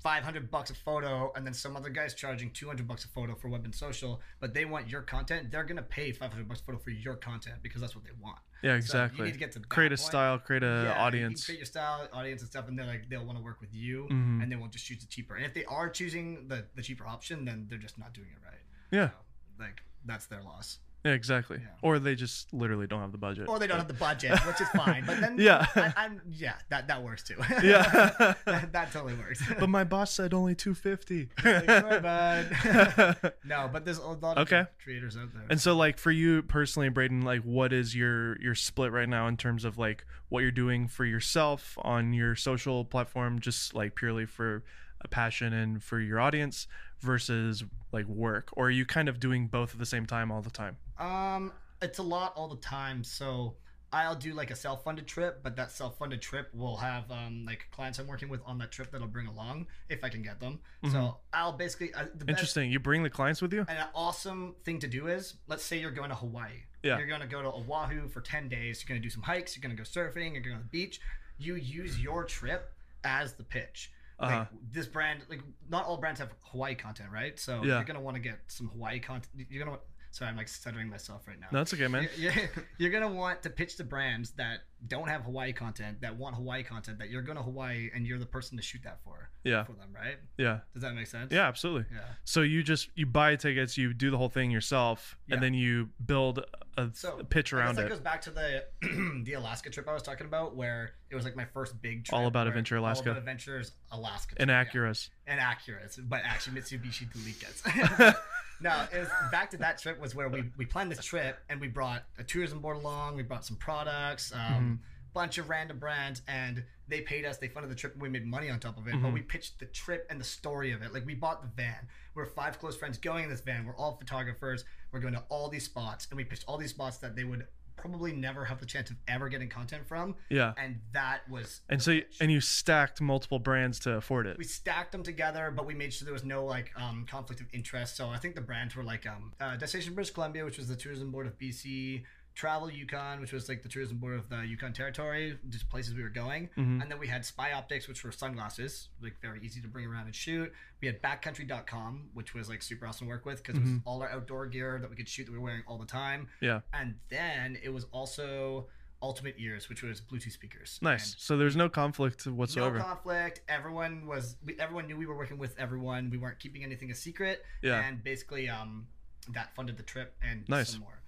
500 bucks a photo and then some other guy's charging 200 bucks a photo for web and social but they want your content they're going to pay 500 bucks a photo for your content because that's what they want yeah, So you exactly. need to get to create a point. style, create a Yeah, you audience. create your style, audience, and stuff, and they're like they'll want to work with you, Mhm. and they won't just choose the cheaper. And if they are choosing the the cheaper option, then they're just not doing it right. Yeah, So, like that's their loss. Yeah, exactly. Yeah. Or they just literally don't have the budget. Or they don't have the budget, which is fine. But then Yeah. I, I'm yeah, that that works too. Yeah. that, that totally works. but my boss said only two fifty. Like, bud. no, but there's a lot of Okay. creators out there. And so, like for you personally, Brayden, like what is your your split right now in terms of like what you're doing for yourself on your social platform, just like purely for a passion and for your audience, versus like work, or are you kind of doing both at the same time all the time? Um, it's a lot all the time. So I'll do like a self-funded trip, but that self-funded trip will have um like clients I'm working with on that trip that I'll bring along if I can get them. So I'll basically uh, the best, Interesting. You bring the clients with you? and an awesome thing to do is let's say you're going to Hawaii. Yeah. You're going to go to Oahu for 10 days. You're going to do some hikes. You're going to go surfing. You're going to the beach. You use your trip as the pitch. Uh-huh. Like this brand, like not all brands have Hawaii content, right? So Yeah. you're going to want to get some Hawaii content. You're to, sorry, I'm like stuttering myself right now. No, that's okay, man. You're, you're, you're gonna want to pitch the brands that don't have Hawaii content, that want Hawaii content, that you're going to Hawaii and you're the person to shoot that for, Yeah, for them, right? yeah, Does that make sense? yeah, absolutely. Yeah. So you just you buy tickets, you do the whole thing yourself, Yeah. and then you build a, So a pitch around that it. goes back to the the Alaska trip I was talking about, where it was like my first big trip. All About Adventure Alaska. All about adventures Alaska. and trip, yeah. accurate. and accurate, but actually Mitsubishi Delicas. no, it was back to that trip was where we we planned this trip and we brought a tourism board along, we brought some products, um, Mm-hmm. Bunch of random brands, and they paid us. They funded the trip, and we made money on top of it. Mm-hmm. But we pitched the trip and the story of it. Like we bought the van. We're five close friends going in this van. We're all photographers. We're going to all these spots, and we pitched all these spots that they would probably never have the chance of ever getting content from. Yeah. And that was And so you, and you stacked multiple brands to afford it. we stacked them together, but we made sure there was no like um, conflict of interest. So I think the brands were like um, uh, Destination British Columbia, which was the tourism board of BC, Travel Yukon, which was like the tourism board of the Yukon Territory, just places we were going. Mm-hmm. And then we had Spy Optics, which were sunglasses, like very easy to bring around and shoot. We had Backcountry.com, which was like super awesome to work with because it was all our outdoor gear that we could shoot that we were wearing all the time. Yeah. And then it was also Ultimate Ears, which was Bluetooth speakers. Nice. And So there's no conflict whatsoever. no conflict. Everyone was. We, everyone knew we were working with everyone. We weren't keeping anything a secret. Yeah. And basically, um, that funded the trip and Nice. some more.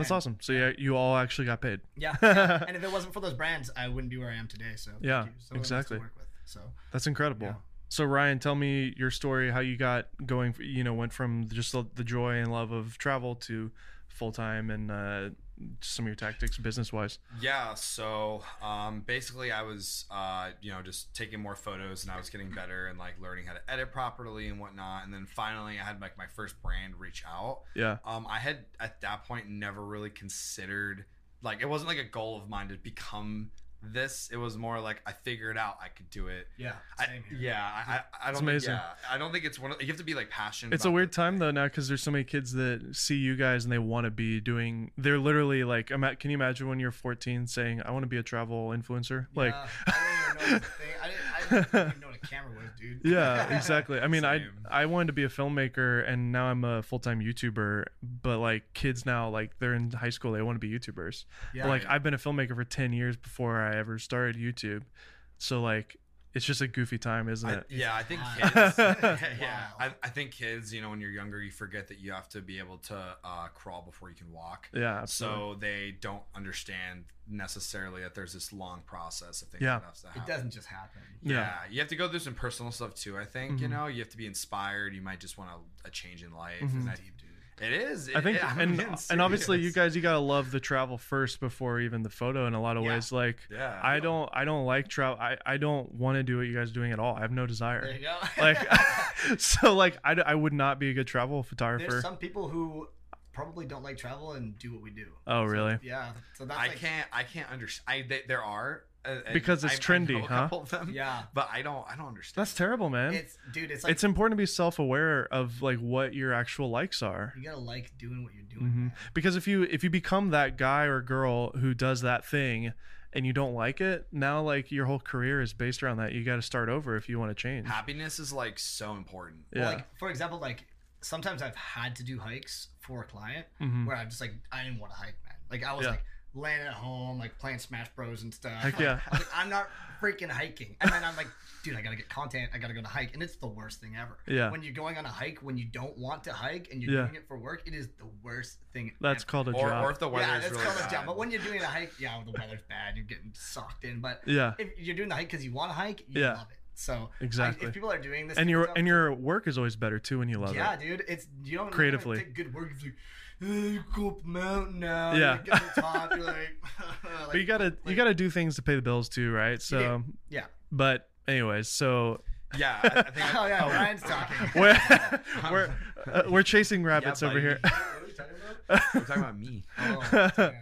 That's And- awesome. So yeah, you all actually got paid. Yeah. yeah. and if it wasn't for those brands, I wouldn't be where I am today. So thank Yeah, you. So to exactly. with. So That's incredible. Yeah. So Ryan, tell me your story. How you got going? You know, went from just the, the joy and love of travel to full time and uh, some of your tactics business wise. Yeah, so um, basically, I was, uh, you know, just taking more photos, and I was getting better and like learning how to edit properly and whatnot. And then finally, I had like my first brand reach out. Yeah. Um, I had at that point never really considered like it wasn't like a goal of mine to become this. It was more like I figured out I could do it. Yeah, I, here. yeah, I, I, I don't. It's think- amazing. Yeah, I don't think it's one. Of, you have to be like passionate. It's a weird time thing. though now because there's so many kids that see you guys and they want to be doing. They're literally like, ima- can you imagine when you're 14 saying, "I want to be a travel influencer"? Like, Yeah, I didn't even know it thing. I didn't, I didn't even know what a camera was, dude. yeah, exactly. I mean, I Same. I wanted to be a filmmaker and now I'm a full time YouTuber. But like kids now, like they're in high school, they want to be YouTubers. yeah, But, like Right. I've been a filmmaker for 10 years before I ever started YouTube, so like it's just a goofy time, isn't I, it? yeah, I think kids. yeah, Wow. I, I think kids. You know, when you're younger, you forget that you have to be able to uh, crawl before you can walk. yeah, absolutely. So they don't understand necessarily that there's this long process of things Yeah. that has to it doesn't just happen. Yeah. Yeah. you have to go through some personal stuff too. I think you Mhm. know you have to be inspired. You might just want a, a change in life, Mhm. and I, Deep, dude. It is. I think, it- and being and obviously you guys, you gotta love the travel first before even the photo in a lot of Yeah. ways. Like, Yeah, I don't, I don't like travel. I, I don't want to do what you guys are doing at all. I have no desire. There desire. you go. Like, so like I, I would not be a good travel photographer. there's some people who probably don't like travel and do what we do. Oh, So, really? yeah. So that's I like, can't. I can't understand. I they, there are uh, and Because it's I- I trendy, know a huh? couple of them, Yeah. but I don't. I don't understand. That's terrible, man. It's dude. It's like it's important to be self-aware of like what your actual likes are. you gotta like doing what you're doing. hmm. Because if you if you become that guy or girl who does that thing and you don't like it, now like your whole career is based around that. You got to start over if you want to change. Happiness is like so important. Yeah. Well, like for example, like sometimes I've had to do hikes for a client Mhm. where I'm just like I didn't want to hike, man. Like I was Yeah. like laying at home, like playing Smash Bros and stuff. Heck Like, yeah. I was like, I'm not freaking hiking, and then I'm like, dude, I gotta get content. I gotta go to hike, and it's the worst thing ever. Yeah. When you're going on a hike when you don't want to hike and you're Yeah. doing it for work, it is the worst thing. That's ever. called a Or, job. or if the weather yeah, that's really called bad. a job. But when you're doing a hike, yeah, the weather's bad. You're getting sucked in. But yeah, if you're doing the hike because you want to hike, you Yeah. love it. So I- exactly. if people are doing this, and your stuff, and your work is always better too when you love yeah, it. Yeah, dude, it's you don't Creatively. You don't take good work. It's like "Eh, you go up the mountain now. Yeah. you get to the top. You're like, But you gotta you gotta do things to pay the bills too, right? So, Yeah. but anyways, so Yeah, I, I think. Oh yeah, Ryan's talking. we're we're uh, we're chasing rabbits Yeah, over here. buddy. What are we talking about? We're talking about me. Oh,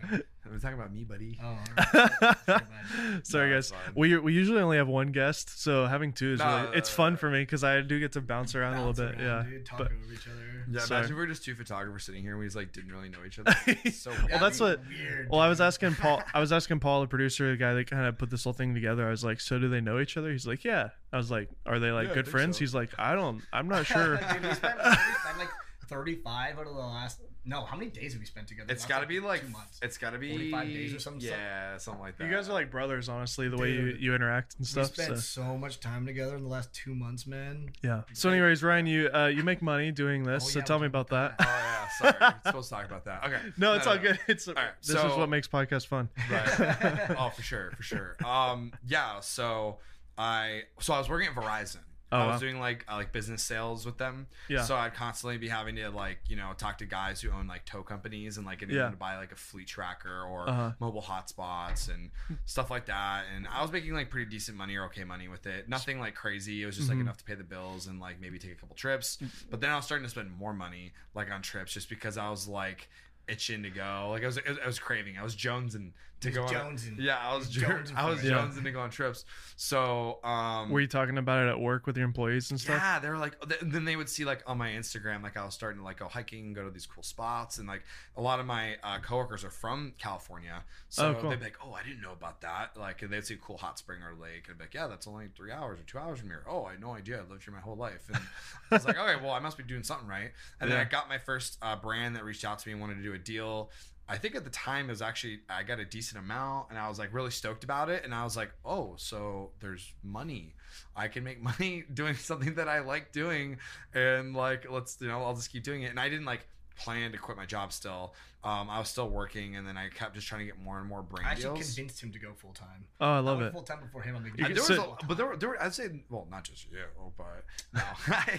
yeah. We're talking about me, buddy. oh all right. Sorry. Sorry No, guys, it's we we usually only have one guest, so having two is No, really no, it's no, fun no. for me because I do get to bounce around Bounce a little bit. around, yeah, dude, talk but over each other. Yeah, Sorry. imagine we're just two photographers sitting here and we just like didn't really know each other. It's so Well, weird. That'd that's what- Weird, Well, I was asking Paul. I was asking Paul, the producer, the guy that kind of put this whole thing together. I was like, "So do they know each other?" He's like, "Yeah." I was like, "Are they like Yeah, good friends?" so. He's like, "I don't. I'm not sure." Dude, we spent, we spent like 35 out of the last. No, how many days have we spent together? it's got to be like two months. it's got to be 45 days or something? Yeah, something like that. you guys are like brothers, honestly. The way you, you interact and stuff We stuff. spent So, so much time together in the last two months, man. yeah. So, anyways, Ryan, you uh, you make money doing this. Oh, so yeah, tell me about about that. Oh yeah, sorry. We're supposed to talk about that. Okay. No, it's No, all no. good. It's right, this is what makes podcast fun. Right. oh, for sure, for sure. Um, yeah. So I so I was working at Verizon. Oh, I was wow. doing like uh, like business sales with them. Yeah. So I'd constantly be having to like you know talk to guys who own like tow companies and like getting Yeah. them to buy like a fleet tracker or Uh-huh. mobile hotspots and stuff like that. And I was making like pretty decent money or okay money with it. Nothing like crazy. It was just Mhm. like enough to pay the bills and like maybe take a couple trips. But then I was starting to spend more money like on trips just because I was like itching to go. Like I was I was craving. I was jonesing to go was on. jonesing. Yeah, I was He was jonesing. jonesing I was for it. Yeah. jonesing to go on trips. So um Were you talking about it at work with your employees and stuff? yeah, they were like. th- Then they would see like on my Instagram, like I was starting to like go hiking, go to these cool spots, and like a lot of my uh, coworkers are from California, so Oh, cool. they'd be like, "Oh, I didn't know about that." Like and they'd see a cool hot spring or lake, and I'd be like, "Yeah, that's only three hours or two hours from here." Oh, I had no idea. I lived here my whole life, and I was like, "Okay, well, I must be doing something right." And then I got my first uh, brand that reached out to me and wanted to do a deal. I think at the time it was actually I got a decent amount and I was like really stoked about it and I was like, "Oh, so there's money. I can make money doing something that I like doing and like let's you know, I'll just keep doing it." And I didn't like planned to quit my job still. Um, I was still working, and then I kept just trying to get more and more brand I actually deals. convinced him to go full time. Oh, I love it. Full time before him on the You can there was sit- a, but there were, there were, I'd say, well, not just you, but no,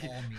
all me,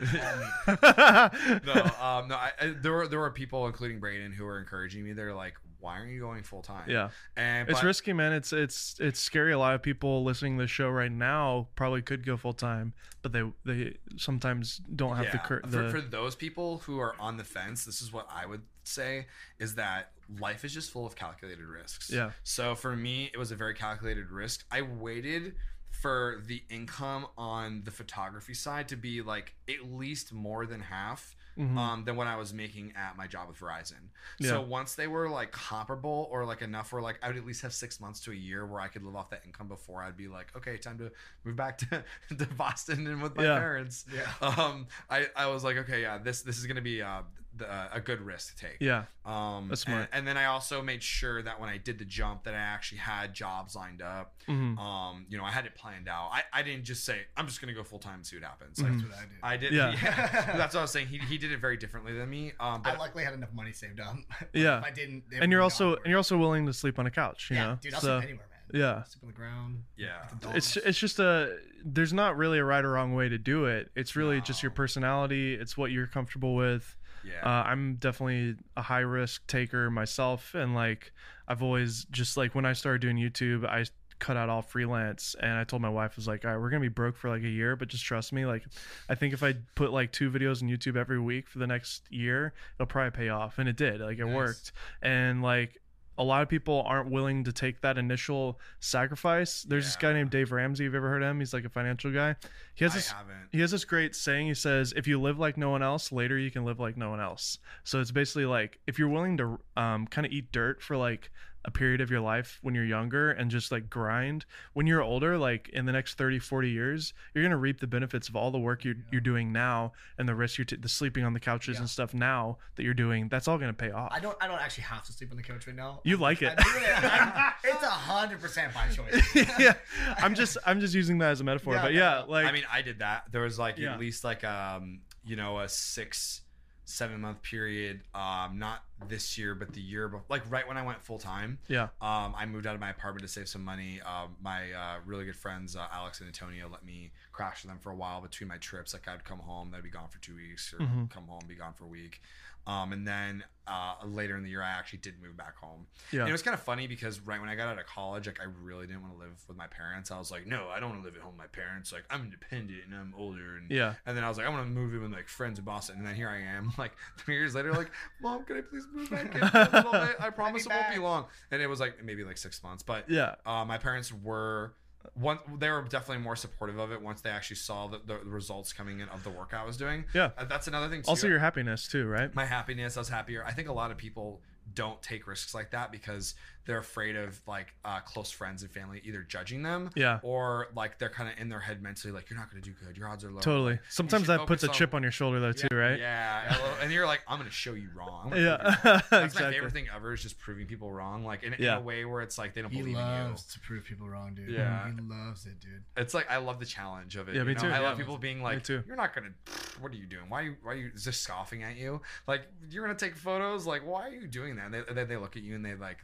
dude. All me. no, um, no. I, I, there were there were people, including Brayden, who were encouraging me. They're like, "Why aren't you going full time?" yeah. and It's but- risky, man. It's it's it's scary. A lot of people listening to the show right now probably could go full time, but they they sometimes don't have the, cur- for, the for those people who are on the fence, this is what I would say is that life is just full of calculated risks. Yeah. So for me, it was a very calculated risk. I waited for the income on the photography side to be like at least more than half Mhm. um, than what I was making at my job with Verizon. Yeah. So once they were like comparable or like enough where like I would at least have six months to a year where I could live off that income before I'd be like, okay, time to move back to, to Boston and with my Yeah. parents. Yeah. Um, I, I was like, okay, yeah, this this is gonna be uh, the, uh, a good risk to take. yeah Um, That's smart. And, and then I also made sure that when I did the jump, that I actually had jobs lined up. Mhm. Um, you know, I had it planned out. I, I didn't just say I'm just gonna go full time and see what happens. Like, Mhm. That's what I did. I did. Yeah. Yeah. that's what I was saying. He, he did it very differently than me. Um, but I but luckily had enough money saved up. Yeah. If I didn't, and you're also and you're also willing to sleep on a couch. You yeah, know, dude. I'll so sleep anywhere, man. yeah. Sleep on the ground. yeah. the It's it's just a there's not really a right or wrong way to do it. It's really just your personality. It's what you're comfortable with. Yeah. Uh, I'm definitely a high risk taker myself, and like I've always just like when I started doing YouTube, I cut out all freelance, and I told my wife I was like, all right, we're gonna be broke for like a year, but just trust me. Like, I think if I put like two videos on YouTube every week for the next year, it'll probably pay off, and it did. Like, it Nice. worked, and like. A lot of people aren't willing to take that initial sacrifice. There's this guy named Dave Ramsey. You've ever heard of him? He's like a financial guy. He has I this haven't. he has this great saying. He says, "If you live like no one else, later you can live like no one else." So it's basically like if you're willing to um, kind of eat dirt for like a period of your life when you're younger and just like grind when you're older like in the next 30 40 years you're going to reap the benefits of all the work you're, you're doing now and the risk you're t- the sleeping on the couches Yeah. and stuff now that you're doing that's all going to pay off I don't. I don't actually have to sleep on the couch right now. you like it I'm it. I'm- it's a hundred percent by choice. yeah i'm just i'm just using that as a metaphor Yeah, but yeah like I mean, I did that. There was like Yeah. at least like um, you know, a six, seven month period. Um, not this year, but the year before. Like right when I went full time. yeah Um, I moved out of my apartment to save some money. Um, my uh, really good friends, uh, Alex and Antonio, let me crash with them for a while between my trips. Like I'd come home, they'd be gone for two weeks, or Mhm. come home, be gone for a week. Um, and then uh, later in the year, I actually did move back home. yeah And it was kind of funny because right when I got out of college, like I really didn't want to live with my parents. I was like, no, I don't want to live at home with my parents. Like I'm independent and I'm older. And yeah and then I was like, I want to move in with like friends in Boston. And then here I am, like three years later, like, Mom, can I please move back in for a little bit? I promise it won't be long. And it was like maybe like six months. But yeah uh, my parents were one they were definitely more supportive of it once they actually saw the, the, the results coming in of the work I was doing. Yeah. Uh, that's another thing too. also your happiness too right my happiness, I was happier. I think a lot of people don't take risks like that because they're afraid of like uh, close friends and family either judging them yeah or like they're kind of in their head mentally like you're not going to do good. Your odds are low. Totally. Sometimes that puts a focus chip on- on your shoulder though too, right? Yeah, and you're like, I'm gonna show you wrong. I'm Yeah. prove you wrong. That's exactly. my favorite thing ever is just proving people wrong, like in, in a way where it's like they don't He believe loves to prove people wrong, dude. Yeah. he loves it, dude. It's like I love the challenge of it. Yeah, you me know? too. I Yeah. love people being like, too. "You're not gonna. What are you doing? Why? Are you, why are you just scoffing at you? Like you're gonna take photos? Like why are you doing that?" And they, they, they look at you and they like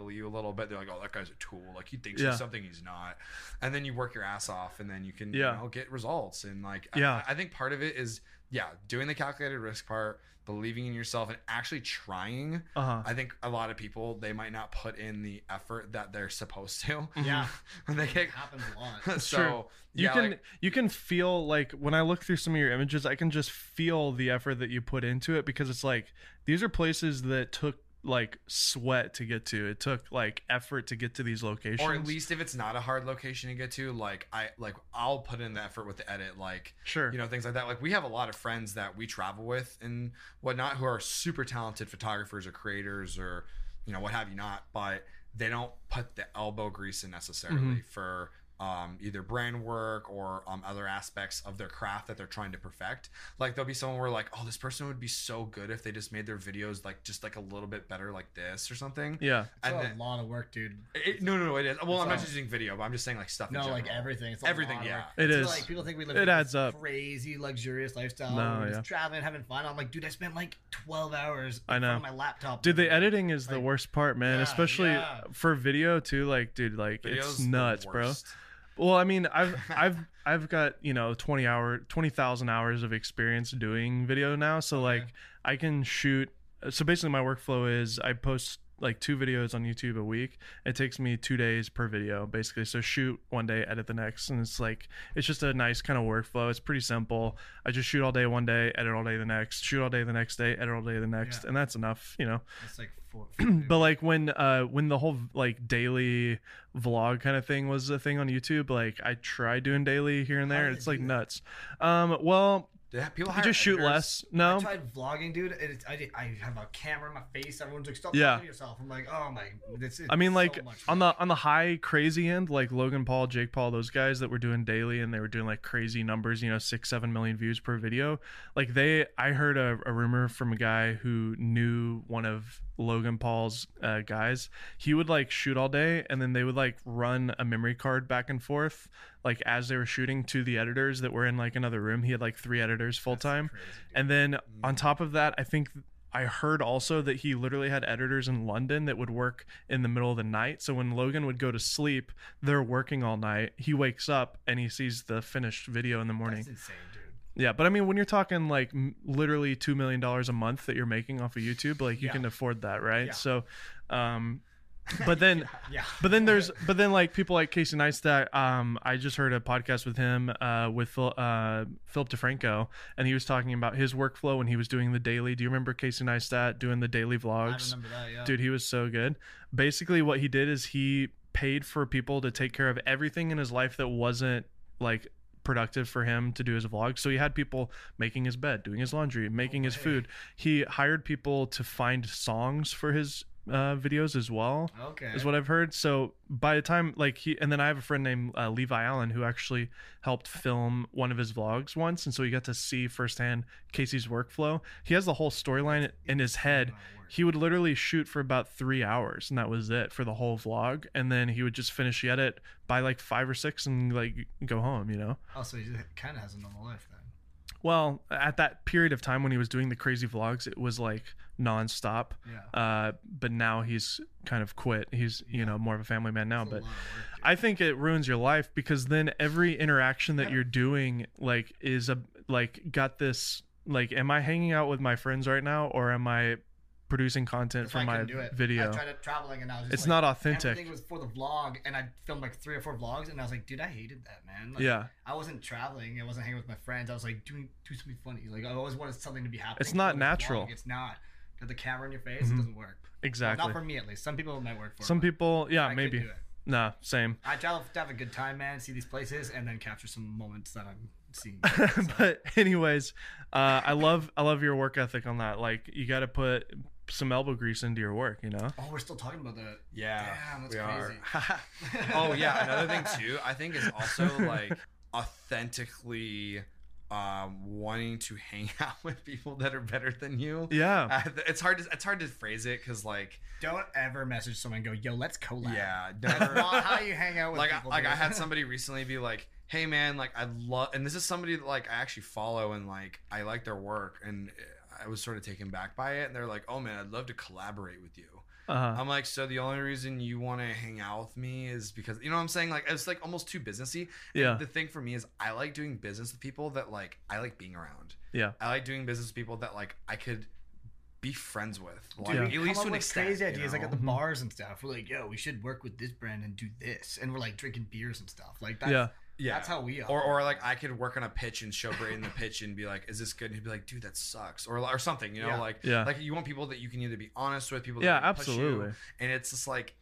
belittle you a little bit. They're like, "Oh, that guy's a tool. Like he thinks Yeah. he's something he's not." And then you work your ass off, and then you can Yeah. you know, get results. And like, Yeah. I, I think part of it is yeah, doing the calculated risk part, believing in yourself, and actually trying. Uh huh. I think a lot of people they might not put in the effort that they're supposed to. Yeah, when they get it happens a lot. It's so true. You yeah, can like, you can feel like when I look through some of your images, I can just feel the effort that you put into it because it's like these are places that took like sweat to get to. It took like effort to get to these locations. or at least if it's not a hard location to get to, like I like I'll put in the effort with the edit, like sure. you know things like that. Like we have a lot of friends that we travel with and whatnot who are super talented photographers or creators or you know what have you not, but they don't put the elbow grease in necessarily Mhm. for um, either brand work or um, other aspects of their craft that they're trying to perfect. Like there'll be someone where like, oh, this person would be so good if they just made their videos like just like a little bit better like this or something. Yeah. It's And a then- lot of work, dude. It, no, no, no, it is. Well, It's I'm not just using video, but I'm just saying like stuff. in No, like everything. It's a Everything, lot of yeah. work. It It's is. Like people think we live It this adds up. crazy luxurious lifestyle. No, yeah. just traveling, having fun. I'm like, dude, I spent like 12 hours. I know. front of my laptop. Dude, the editing is the worst part, man. yeah, Especially yeah. for video too. Like, dude, like Video's it's nuts, bro. Well, I mean, I've I've I've got you know twenty hour twenty thousand hours of experience doing video now, so like I can shoot. So basically, my workflow is I post like two videos on YouTube a week. It takes me two days per video, basically. So shoot one day, edit the next, and it's like it's just a nice kind of workflow. It's pretty simple. I just shoot all day one day, edit all day the next, shoot all day the next day, edit all day the next, Yeah. and that's enough, you know It's like four. but like when uh when the whole like daily vlog kind of thing was a thing on youtube like i tried doing daily here and there it's like nuts um well Yeah, people you just shoot editors. less I no tried vlogging, dude. and It's, I, I have a camera in my face. Everyone's like, stop Yeah. yourself. I'm like, oh my. It's, I mean, like so on the on the high crazy end, like Logan Paul, Jake Paul, those guys that were doing daily and they were doing like crazy numbers, you know, six seven million views per video. Like they, I heard a, a rumor from a guy who knew one of Logan Paul's uh, guys. He would like shoot all day and then they would like run a memory card back and forth, like as they were shooting to the editors that were in like another room. He had like three editors full time. And then on top of that, I think I heard also that he literally had editors in London that would work in the middle of the night. So when Logan would go to sleep, they're working all night. He wakes up and he sees the finished video in the morning. That's insane. Yeah, but I mean, when you're talking like m- literally two million dollars a month that you're making off of YouTube, like you Yeah. can afford that, right? Yeah. So, um, but then Yeah. but then there's but then like people like Casey Neistat. Um, I just heard a podcast with him, uh, with Phil, uh, Philip DeFranco, and he was talking about his workflow when he was doing the daily. Do you remember Casey Neistat doing the daily vlogs? I vlogs? remember that. Yeah. Dude, he was so good. Basically, what he did is he paid for people to take care of everything in his life that wasn't like productive for him to do his vlog. So he had people making his bed, doing his laundry, making his food. He hired people to find songs for his uh, videos as well Okay. is what I've heard. So by the time like he and then I have a friend named uh, Levi Allen who actually helped film one of his vlogs once, and so he got to see firsthand Casey's workflow. He has the whole storyline in his head. Amount of work. He would literally shoot for about three hours, and that was it for the whole vlog. And then he would just finish the edit by like five or six and like go home. You know. Oh, so he kind of has a normal life then. Well, at that period of time when he was doing the crazy vlogs, it was like nonstop. Yeah. Uh, but now he's kind of quit. He's you know more of a family man now. A But. I think it ruins your life because then every interaction that Yeah. you're doing like is a like got this like am I hanging out with my friends right now or am I producing content If for I my couldn't do it. video? I tried it traveling and I was just It's like, not authentic. Everything was for the vlog, and I filmed like three or four vlogs, and I was like, dude, I hated that, man. Like, Yeah. I wasn't traveling. I wasn't hanging with my friends. I was like doing do something funny. Like I always wanted something to be happening. It's not natural. vlog. It's not. Got the camera in your face. Mhm. It doesn't work. Well, Exactly. not for me at least. Some people might work for. It. Some people, yeah, I maybe. Nah, same. I try to have a good time, man. See these places, and then capture some moments that I'm seeing. But anyways, uh, I love I love your work ethic on that. Like you got to put some elbow grease into your work. You know. oh, we're still talking about that. Yeah, Damn, that's we crazy. are. oh yeah, another thing too. I think is also like authentically um, wanting to hang out with people that are better than you. Yeah. Uh, it's hard to it's hard to phrase it because like Don't ever message someone and go, "Yo, let's collab." yeah, never. not how you hang out with like I, people. like I had somebody recently be like, "Hey man, like I love," and this is somebody that like I actually follow and like I like their work, and I was sort of taken back by it, and they're like, "Oh man, I'd love to collaborate with you." Uh, I'm like, so the only reason you want to hang out with me is because you know what I'm saying? Like it's like almost too businessy. And Yeah. The thing for me is I like doing business with people that like I like being around. yeah. I like doing business with people that like I could be friends with. Like, Dude, at least up to an with extent. crazy you ideas like at the Mhm. bars and stuff. We're like, yo, we should work with this brand and do this, and we're like drinking beers and stuff. Like that's, Yeah. Yeah. that's how we are. or, or like I could work on a pitch and show Brayden the pitch and be like, "Is this good?" And he'd be like, "Dude, that sucks," or or something, you know, Yeah. like Yeah. like you want people that you can either be honest with, people that Yeah, will push you, absolutely. and it's just like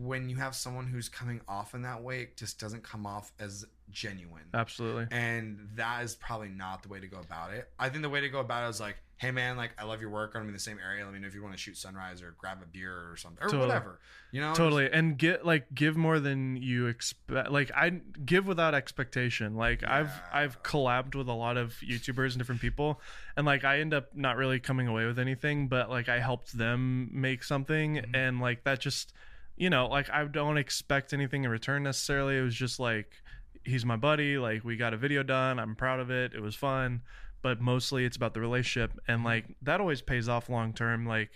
when you have someone who's coming off in that way, it just doesn't come off as genuine. Absolutely. And that is probably not the way to go about it. I think the way to go about it is like, hey man, like I love your work. I'm in the same area. Let me know if you want to shoot sunrise or grab a beer or something or Totally. whatever. You know, totally and get like give more than you expect like i give without expectation like i've i've collabed with a lot of youtubers and different people and like i end up not really coming away with anything but like i helped them make something Mm-hmm. Mhm. and like that just you know like i don't expect anything in return necessarily it was just like he's my buddy like we got a video done i'm proud of it it was fun but mostly it's about the relationship and like that always pays off long term like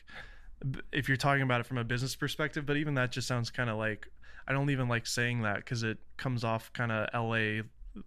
if you're talking about it from a business perspective but even that just sounds kind of like i don't even like saying that because it comes off kind of la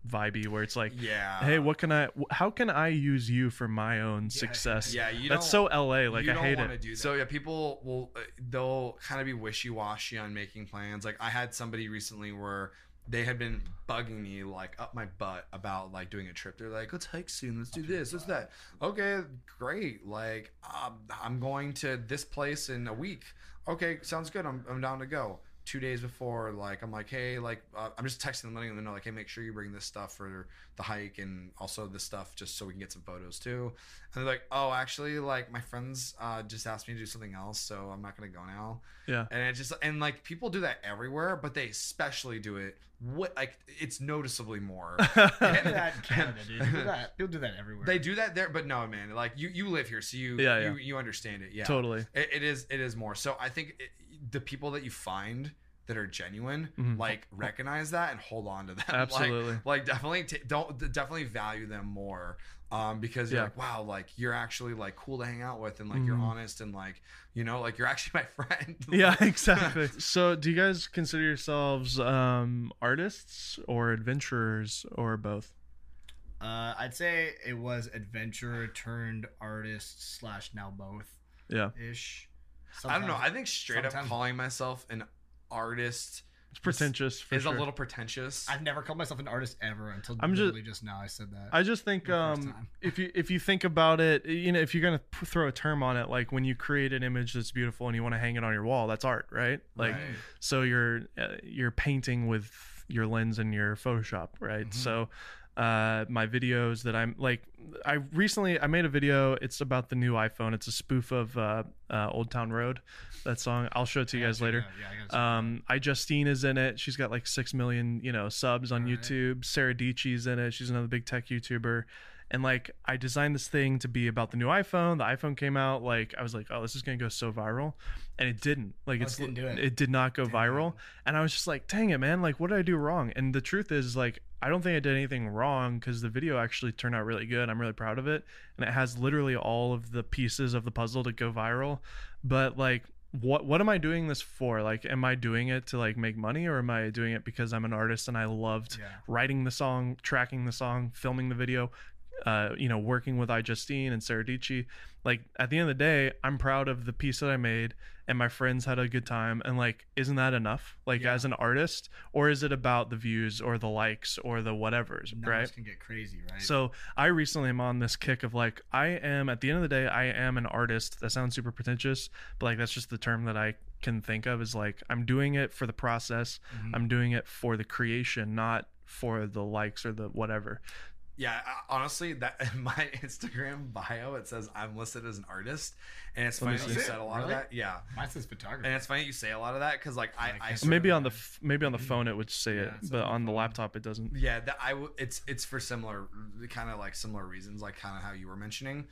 vibey where it's like yeah. hey what can i how can i use you for my own success Yeah, you that's don't- so la like you i don't hate it Do that. So yeah, people will uh, they'll kind of be wishy washy on making plans. Like I had somebody recently where they had been bugging me like up my butt about like doing a trip. They're like, let's hike soon. Let's do this. Let's that. Okay, great. Like um, I'm going to this place in a week. Okay, sounds good. I'm I'm down to go. Two days before, like I'm like, hey, like uh, I'm just texting them, letting them know, like, hey, make sure you bring this stuff for the hike and also this stuff just so we can get some photos too. And they're like, oh, actually, like my friends uh, just asked me to do something else, so I'm not gonna go now. yeah And it just and like people do that everywhere, but they especially do it. What like it's noticeably more. They do that Canada, dude. Do that, people do that everywhere. they do that there, but no, man. Like you, you live here, so you, Yeah, yeah. you, you understand it. Yeah, totally It, it is, it is more. So I think it, the people that you find that are genuine, Mhm. like recognize that and hold on to them. Absolutely. Like, definitely, t- don't definitely value them more. Um, because you're Yeah. like, wow, like you're actually like cool to hang out with, and like you're Mhm. honest, and like you know, like you're actually my friend. yeah exactly so do you guys consider yourselves um artists or adventurers or both Uh, I'd say it was adventurer turned artist slash now both yeah ish. I don't know. I think straight up calling myself an artist it's pretentious for is sure. a little pretentious. I've never called myself an artist ever until I'm just- literally just now I said that. I just think um, if you if you think about it, you know, if you're gonna p- throw a term on it, like when you create an image that's beautiful and you want to hang it on your wall, that's art, right? Like, Right. so you're uh, you're painting with your lens and your Photoshop, right? Mhm. So, uh, my videos that I'm like, I recently I made a video. It's about the new iPhone. It's a spoof of uh, uh, Old Town Road, that song. I'll show it to you guys later. it. Yeah, I it Um, iJustine is in it. She's got like six million, you know, subs on Alright. YouTube. Sarah Dietschy's in it. She's another big tech YouTuber. And like, I designed this thing to be about the new iPhone. The iPhone came out. Like, I was like, oh, this is gonna go so viral, and it didn't. Like, Oh, it it's didn't do it. did not go Damn. viral. And I was just like, dang it, man. Like, what did I do wrong? And the truth is, like, I don't think I did anything wrong because the video actually turned out really good. I'm really proud of it, and it has literally all of the pieces of the puzzle to go viral. But like, what what am I doing this for? Like, am I doing it to like make money, or am I doing it because I'm an artist and I loved Yeah. writing the song, tracking the song, filming the video, uh, you know, working with iJustine and Sarah Dietschy. Like at the end of the day, I'm proud of the piece that I made and my friends had a good time. And like, isn't that enough? Like Yeah. as an artist, or is it about the views or the likes or the whatevers, Numbers right? can get crazy, right? So I recently am on this kick of like I am at the end of the day I am an artist. That sounds super pretentious, but like that's just the term that I can think of is like I'm doing it for the process. Mhm. I'm doing it for the creation, not for the likes or the whatever. Yeah, honestly, that in my Instagram bio it says I'm listed as an artist, and it's Let funny that you see. said a lot Really? of that. Yeah, Mine says photography. and it's funny you say a lot of that because like I, I I Maybe on the f- maybe on the phone it would say Yeah, it, but on the laptop it doesn't. yeah that I w- it's it's for similar kind of like similar reasons like kind of how you were mentioning.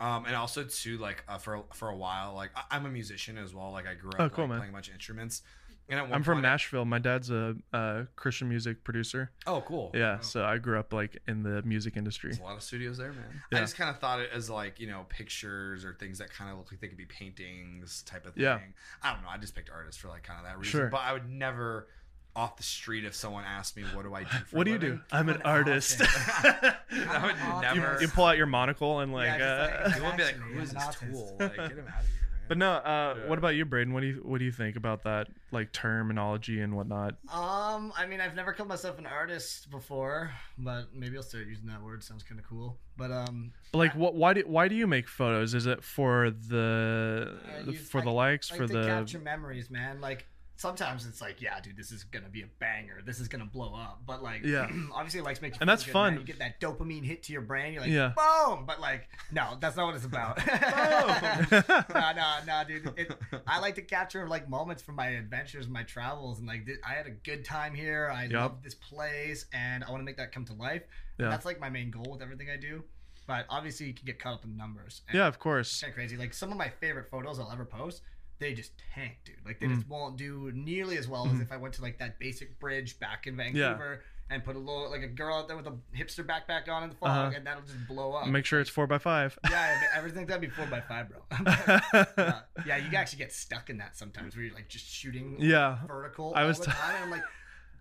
Um, and also too like uh, for for a while like I, I'm a musician as well like I grew up Oh, cool, like, playing a bunch of instruments and at one I'm from point Nashville. My dad's a, a Christian music producer. oh cool Yeah, Oh. so I grew up like in the music industry. There's a lot of studios there, man. Yeah. I just kind of thought it as like you know pictures or things that kind of look like they could be paintings type of thing. Yeah. I don't know. I just picked artists for like kind of that reason. Sure. But I would never off the street if someone asked me what do I do for What do you do? living, I'm an an artist. artist. I would never. you, you pull out your monocle and like. Yeah, just uh, like- People would be like, "Who is this tool? Like, get him out of here, man. But no, uh, Yeah. what about you, Brayden? What do you what do you think about that like terminology and whatnot? Um, I mean, I've never called myself an artist before, but maybe I'll start using that word. Sounds kind of cool. But um, But, like, what? Why do why do you make photos? Is it for the I use- for the likes like for to the? capture memories, man. Like sometimes it's like, yeah, dude, this is gonna be a banger. This is gonna blow up. But like, Yeah. obviously, it likes make you And that's fun. You get that dopamine hit to your brain. You're like, Yeah. boom. But like, no, that's not what it's about. Boom. no, no, no, dude. It, I like to capture like moments from my adventures, my travels, and like th- I had a good time here. I Yup. love this place, and I want to make that come to life. Yeah. That's like my main goal with everything I do. But obviously, you can get caught up in numbers. And yeah, of course. kind of crazy. Like some of my favorite photos I'll ever post, they just tank, dude. Like they Mm. just won't do nearly as well as if I went to like that basic bridge back in Vancouver and put a little like a girl out there with a hipster backpack on in the fog, Uh-huh. and that'll just blow up. Make sure it's four by five. yeah, everything that'd be four by five, bro. Uh, yeah, you actually get stuck in that sometimes where you're like just shooting yeah. vertical I all was the t- time. I'm like,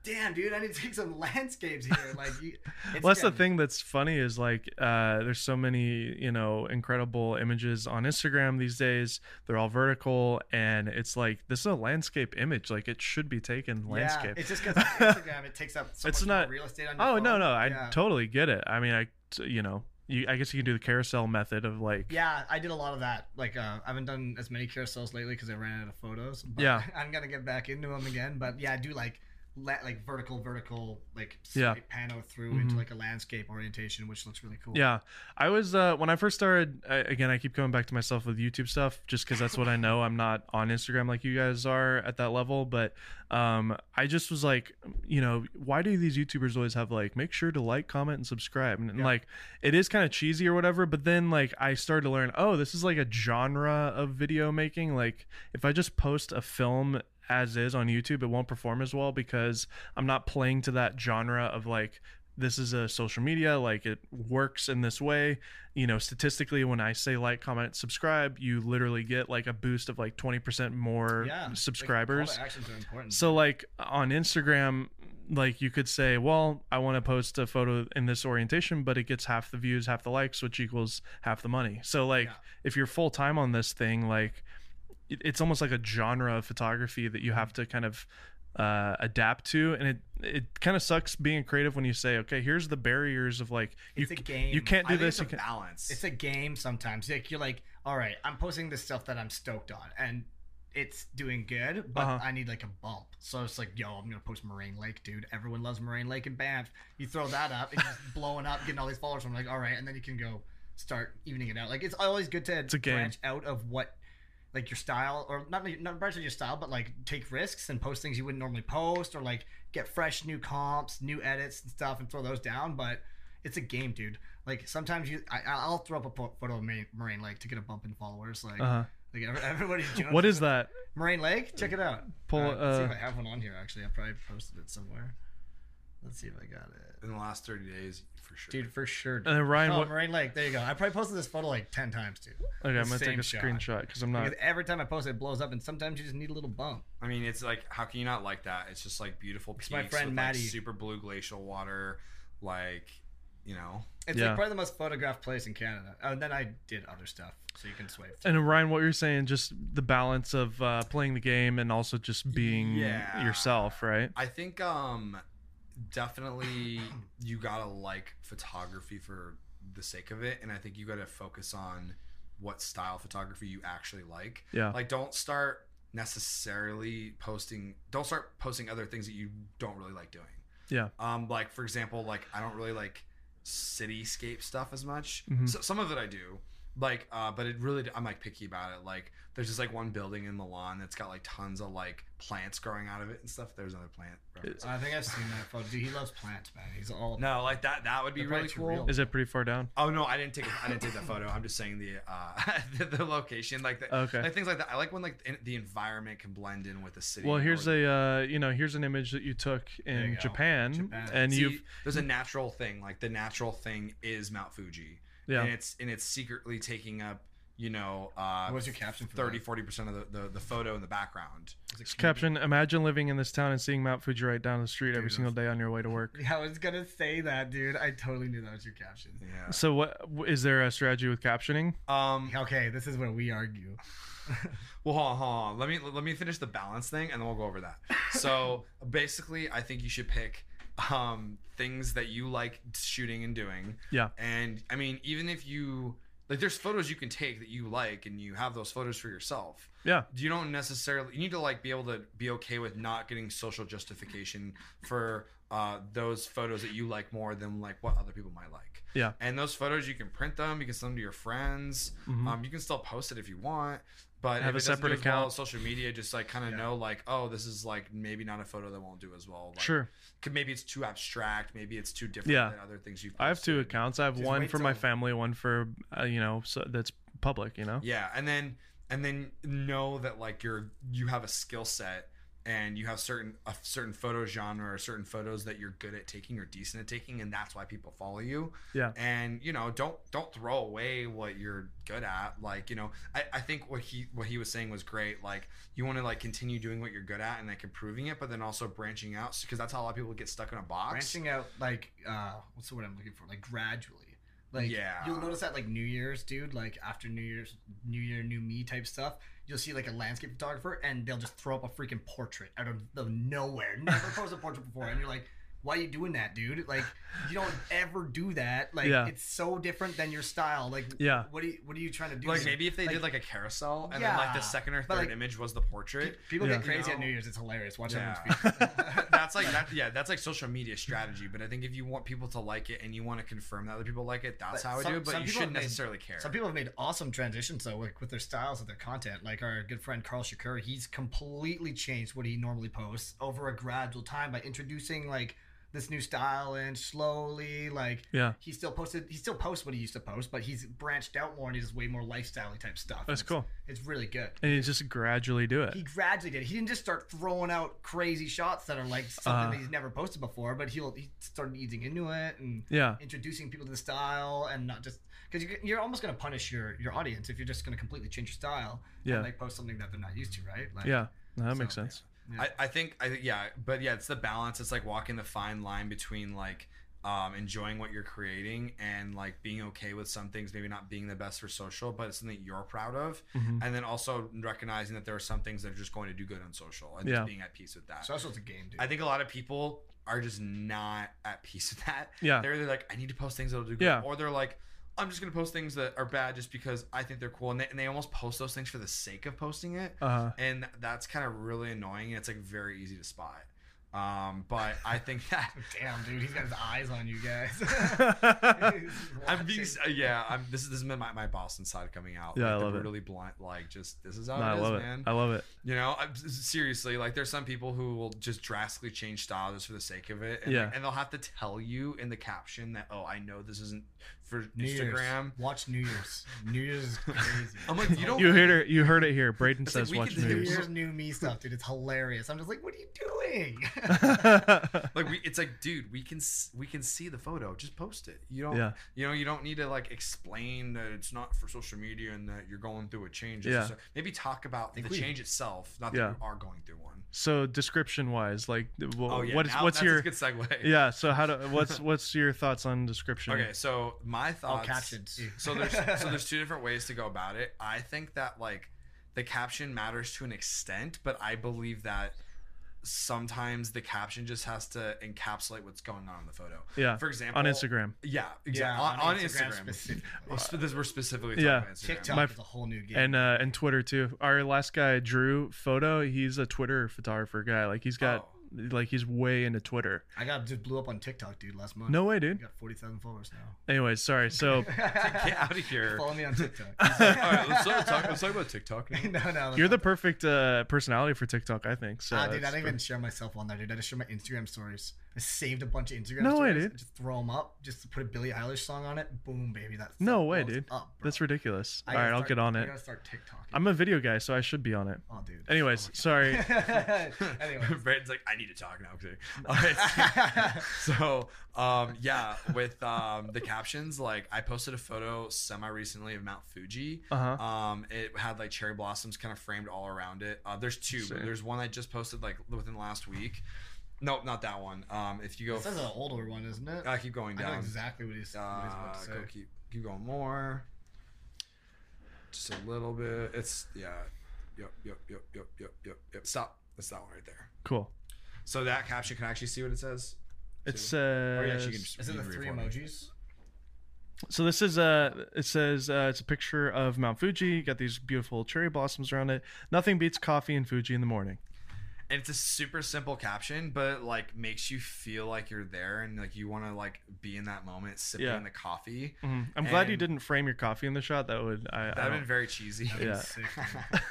damn, dude, I need to take some landscapes here. Like, you, Well, that's the thing that's funny is like uh, there's so many you know incredible images on Instagram these days. They're all vertical, and it's like this is a landscape image. Like it should be taken landscape. Yeah, it's just because Instagram it takes up so It's much not- real estate on oh phone. no no, I yeah. totally get it. I mean i you know you I guess you can do the carousel method of like Yeah, I did a lot of that. Like, uh, I haven't done as many carousels lately because I ran out of photos. But Yeah. I'm gonna get back into them again. But yeah, I do like like vertical, vertical, like Yeah. pano through into Mhm. like a landscape orientation, which looks really cool. Yeah, I was uh, when I first started. I, again, I keep coming back to myself with YouTube stuff, just because that's what I know. I'm not on Instagram like you guys are at that level, but um, I just was like, you know, why do these YouTubers always have like make sure to like, comment, and subscribe? And, and, Yeah. like, it is kind of cheesy or whatever. But then like I started to learn, oh, this is like a genre of video making. Like, if I just post a film as is on YouTube, it won't perform as well because I'm not playing to that genre of like this is a social media like it works in this way you know statistically when i say like comment subscribe you literally get like a boost of like 20% more yeah. subscribers call to actions are important. so like on instagram like you could say well i want to post a photo in this orientation but it gets half the views half the likes which equals half the money so like Yeah. if you're full time on this thing like it's almost like a genre of photography that you have to kind of uh, adapt to and it it kind of sucks being creative when you say okay here's the barriers of like you It's a game. you can't do this it's you a can't, balance. it's a game sometimes. Like you're like, all right, I'm posting this stuff that I'm stoked on, and it's doing good, but Uh-huh. I need like a bump. So it's like, yo, I'm gonna post Moraine Lake, dude. Everyone loves Moraine Lake and Banff. You throw that up, it's just blowing up, getting all these followers. I'm like, all right, and then you can go start evening it out. Like it's always good to a branch out of what. Like your style, or not not out your style, but like take risks and post things you wouldn't normally post, or like get fresh new comps, new edits and stuff, and throw those down. But it's a game, dude. Like sometimes you, I, I'll throw up a photo of Moraine Lake to get a bump in followers. Like, uh-huh. like everybody's. jonesing what is that Marine Lake? Check it out. Pull, Uh, let's see uh, if I have one on here. Actually, I probably posted it somewhere. Let's see if I got it, in the last 30 days, for sure. dude. For sure. Dude. and then ryan oh, what Moraine Lake. There you go. I probably posted this photo like ten times, dude. okay i'm gonna take a shot. screenshot because i'm not Because every time I post it, it blows up, and sometimes you just need a little bump. I mean, it's like, how can you not like that? It's just like beautiful peaks my friend with Maddie- like super blue glacial water, like, you know. It's Yeah. like probably the most photographed place in Canada. Oh, and then I did other stuff, so you can swipe. and ryan what you're saying just the balance of uh, playing the game and also just being Yeah. yourself right I think um definitely you gotta like photography for the sake of it, and I think you gotta focus on what style photography you actually like. yeah Like, don't start necessarily posting. Don't start posting other things that you don't really like doing. yeah Um, like for example, like I don't really like cityscape stuff as much. Mhm. So, some of it I do, like, uh, but it really I'm like picky about it. Like, there's just like one building in Milan that's got like tons of like plants growing out of it and stuff. There's another plant. reference. I think I've seen that photo. Dude, he loves plants, man. He's all. No, like that. That would be really cool. real. is it pretty far down Oh no, I didn't take. A, I didn't take that photo. I'm just saying the uh the, the location, like the, okay like things like that. I like when like in, the environment can blend in with the city. well here's a uh, you know here's an image that you took There you in japan, Japan. and See, you've there's a natural thing. Like the natural thing is Mount Fuji. Yeah. and it's and it's secretly taking up you know uh What's your caption for 30 40 percent of the, the the photo in the background. This caption imagine living in this town and seeing mount fuji right down the street every single day on your way to work. Yeah, I was gonna say that, dude. I totally knew that was your caption. yeah. So what is there a strategy with captioning? Um Okay, this is where we argue. well hold on, hold on. Let me let me finish the balance thing and then we'll go over that. So basically i think you should pick um things that you like shooting and doing Yeah. and i mean even if you like there's photos you can take that you like and you have those photos for yourself Yeah. you don't necessarily you need to like be able to be okay with not getting social justification for uh, those photos that you like more than like what other people might like Yeah. and those photos you can print them you can send them to your friends um, you can still post it if you want but. Have if a separate do as well account. social media just like kind of know like oh this is like maybe not a photo that won't do as well like, Sure. could- maybe it's too abstract maybe it's too different Yeah. than other things you've I have two accounts. I have Just one wait for my family, one for uh, you know, so that's public. You know. Yeah, and then and then know that like you're you have a skill set and you have certain a certain photo genre or certain photos that you're good at taking or decent at taking and that's why people follow you. Yeah. and you know don't don't throw away what you're good at. Like you know i, I think what he what he was saying was great. Like you want to like continue doing what you're good at and like improving it but then also branching out because that's how a lot of people get stuck in a box. Branching out like uh what's the word i'm looking for? Like gradually like Yeah. you'll notice that like new year's dude like after new year's new year new me type stuff you'll see like a landscape photographer and they'll just throw up a freaking portrait out of the nowhere never posted a portrait before and you're like why are you doing that dude like you don't ever do that like Yeah. it's so different than your style like Yeah. what are you what are you trying to do like here? maybe if they Like, did like a carousel and then like the second or third like, image was the portrait people Yeah. get crazy You at new year's it's hilarious watch Yeah. everyone's feed that's like that yeah that's like social media strategy but i think if you want people to like it and you want to confirm that other people like it that's But how i do it but you shouldn't made- necessarily care Some people have made awesome transitions though, like with their styles of their content. Like our good friend Karl Shakur, he's completely changed what he normally posts over a gradual time by introducing like this new style and slowly like Yeah. he still posted he still posts what he used to post, but he's branched out more and he does way more lifestyle type stuff. That's It's- cool. It's really good. And you just gradually do it. He gradually did. He didn't just start throwing out crazy shots that are like something Uh. that he's never posted before, but he'll he started easing into it and Yeah. introducing people to the style and not just because you're, you're almost going to punish your your audience if you're just going to completely change your style Yeah. and like post something that they're not used to right like Yeah. No, that makes sense. yeah. I, I think i think yeah but yeah it's the balance it's like walking the fine line between like um, enjoying what you're creating and like being okay with some things maybe not being the best for social but it's something you're proud of Mhm. and then also recognizing that there are some things that are just going to do good on social and Yeah. just being at peace with that So that's social's a game dude I think a lot of people are just not at peace with that. Yeah. They're either like, I need to post things that'll do good, Yeah. or they're like, I'm just gonna post things that are bad just because I think they're cool, and they, and they almost post those things for the sake of posting it, Uh, and that's kind of really annoying, and it's like very easy to spot. Um, but I think that damn dude he's got his eyes on you guys I'm being uh, yeah. I'm this is this is my, my Boston side coming out. Yeah, like, I the love it. brutally blunt. Like just this is how no, I it is, love it. man. I love it. You know, I'm- seriously, like there's some people who will just drastically change style just for the sake of it, and, Yeah. and they'll have to tell you in the caption that, oh, I know this isn't for New Year's. Instagram. watch New Year's New Year's is crazy I'm like, you don't. You heard it. You heard it here. Brayden It's like says, "Watch New do New Year's." Year's new me stuff dude it's hilarious I'm just like what are you doing like we, it's like, dude, we can we can see the photo. Just post it. You don't. Yeah. You know, you don't need to like explain that it's not for social media and that you're going through a change. Yeah. just- uh, maybe talk about the we- change itself, not that Yeah. you are going through one. so description wise, like, well, Oh yeah. what's now what's that's your a good segue. yeah? So how do what's what's your thoughts on description? Okay, so my all thoughts. captions So there's so there's two different ways to go about it. I think that like the caption matters to an extent, but I believe that sometimes the caption just has to encapsulate what's going on in the photo. Yeah. For example, on Instagram. Yeah, exactly. yeah on, on Instagram. specifically. Well, this- we're specifically talking Yeah. about Instagram. TikTok My- is a whole new game and uh and Twitter too. Our last guy, Drew Photo, he's a Twitter photographer guy. Like he's got like he's way into Twitter. I got just blew up on TikTok dude last month No way, I dude. got 40,000 followers now Anyways, sorry. So Get out of here. follow me on TikTok All right, let's start, talk, let's talk about TikTok. now. no no you're the perfect uh, personality for TikTok, I think. So Ah, dude, I don't even share myself on there, dude. I just share my Instagram stories. I saved a bunch of Instagram No way, stories. dude. I Just throw them up. Just to put a Billie Eilish song on it. Boom, baby. That's No way, dude. Up. That's ridiculous. I All gotta I'll get on I it. gotta start TikTok. I'm a video guy, so I should be on it. oh, dude. Anyways, sorry. anyway. Brandon's like, I need to talk now. Okay. All right. so, um, yeah, with um, the captions, like I posted a photo semi recently of Mount Fuji. Uh huh. Um, it had like cherry blossoms kind of framed all around it. Uh, there's two. Sick. There's one I just posted like within the last week. Nope, not that one. Um, if you go, This is an older one, isn't it? I keep going I know down. exactly what he's, what he's about Uh, to say. go keep keep going more. Just a little bit. It's yeah. Yep, yep, yep, yep, yep, yep, yep. Stop. That's that one right there. Cool. So that caption can I actually see what it says. It's Or you uh. actually can just Is it the three for me. emojis? So this is a. It says uh, it's a picture of Mount Fuji. You got these beautiful cherry blossoms around it. Nothing beats coffee and Fuji in the morning. And it's a super simple caption, but like makes you feel like you're there and like you want to like be in that moment, sipping Yeah. the coffee. Mhm. I'm glad you And- didn't frame your coffee in the shot. That would I. I That'd have don't- been very cheesy. Yeah. Sick, man.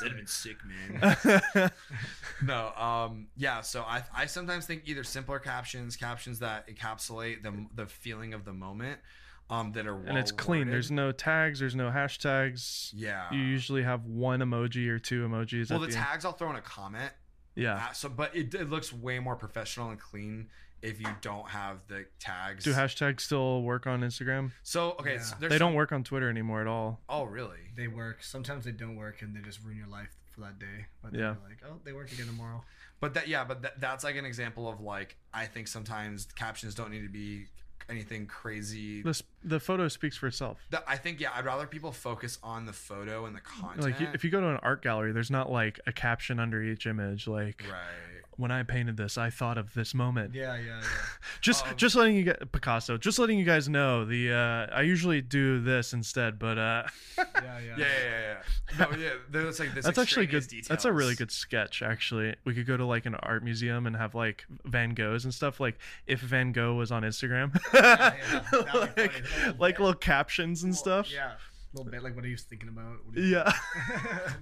That'd have been sick, man. no, um, yeah. So I, I sometimes think either simpler captions, captions that encapsulate the the feeling of the moment, um, that are well and it's clean. worded. There's no tags. There's no hashtags. yeah. You usually have one emoji or two emojis. well, at the the end. tags I'll throw in a comment. Yeah. Uh, so, but it, it looks way more professional and clean if you don't have the tags. Do hashtags still work on Instagram? so okay, Yeah. so They some- don't work on Twitter anymore at all. Oh, really? They work. Sometimes they don't work, and they just ruin your life for that day. But Yeah. you're like, oh, they work again tomorrow. But that yeah, but that, that's like an example of like I think sometimes captions don't need to be anything crazy. The the photo speaks for itself. That- I think yeah, I'd rather people focus on the photo and the content. Like you, if you go to an art gallery, there's not like a caption under each image. Like right. When I painted this, I thought of this moment. Yeah, yeah, yeah. Just Um, just letting you get Picasso. Just letting you guys know the uh, I usually do this instead, but uh, yeah, yeah. Yeah, yeah, yeah. yeah. No, yeah. There's like this. that's actually good. extraneous That's a really good sketch. Actually, we could go to like an art museum and have like Van Goghs and stuff. Like if Van Gogh was on Instagram, yeah. That'd be funny. like, like bit. little captions and Well, stuff. Yeah, a little bit like what are you thinking about. What he- Yeah.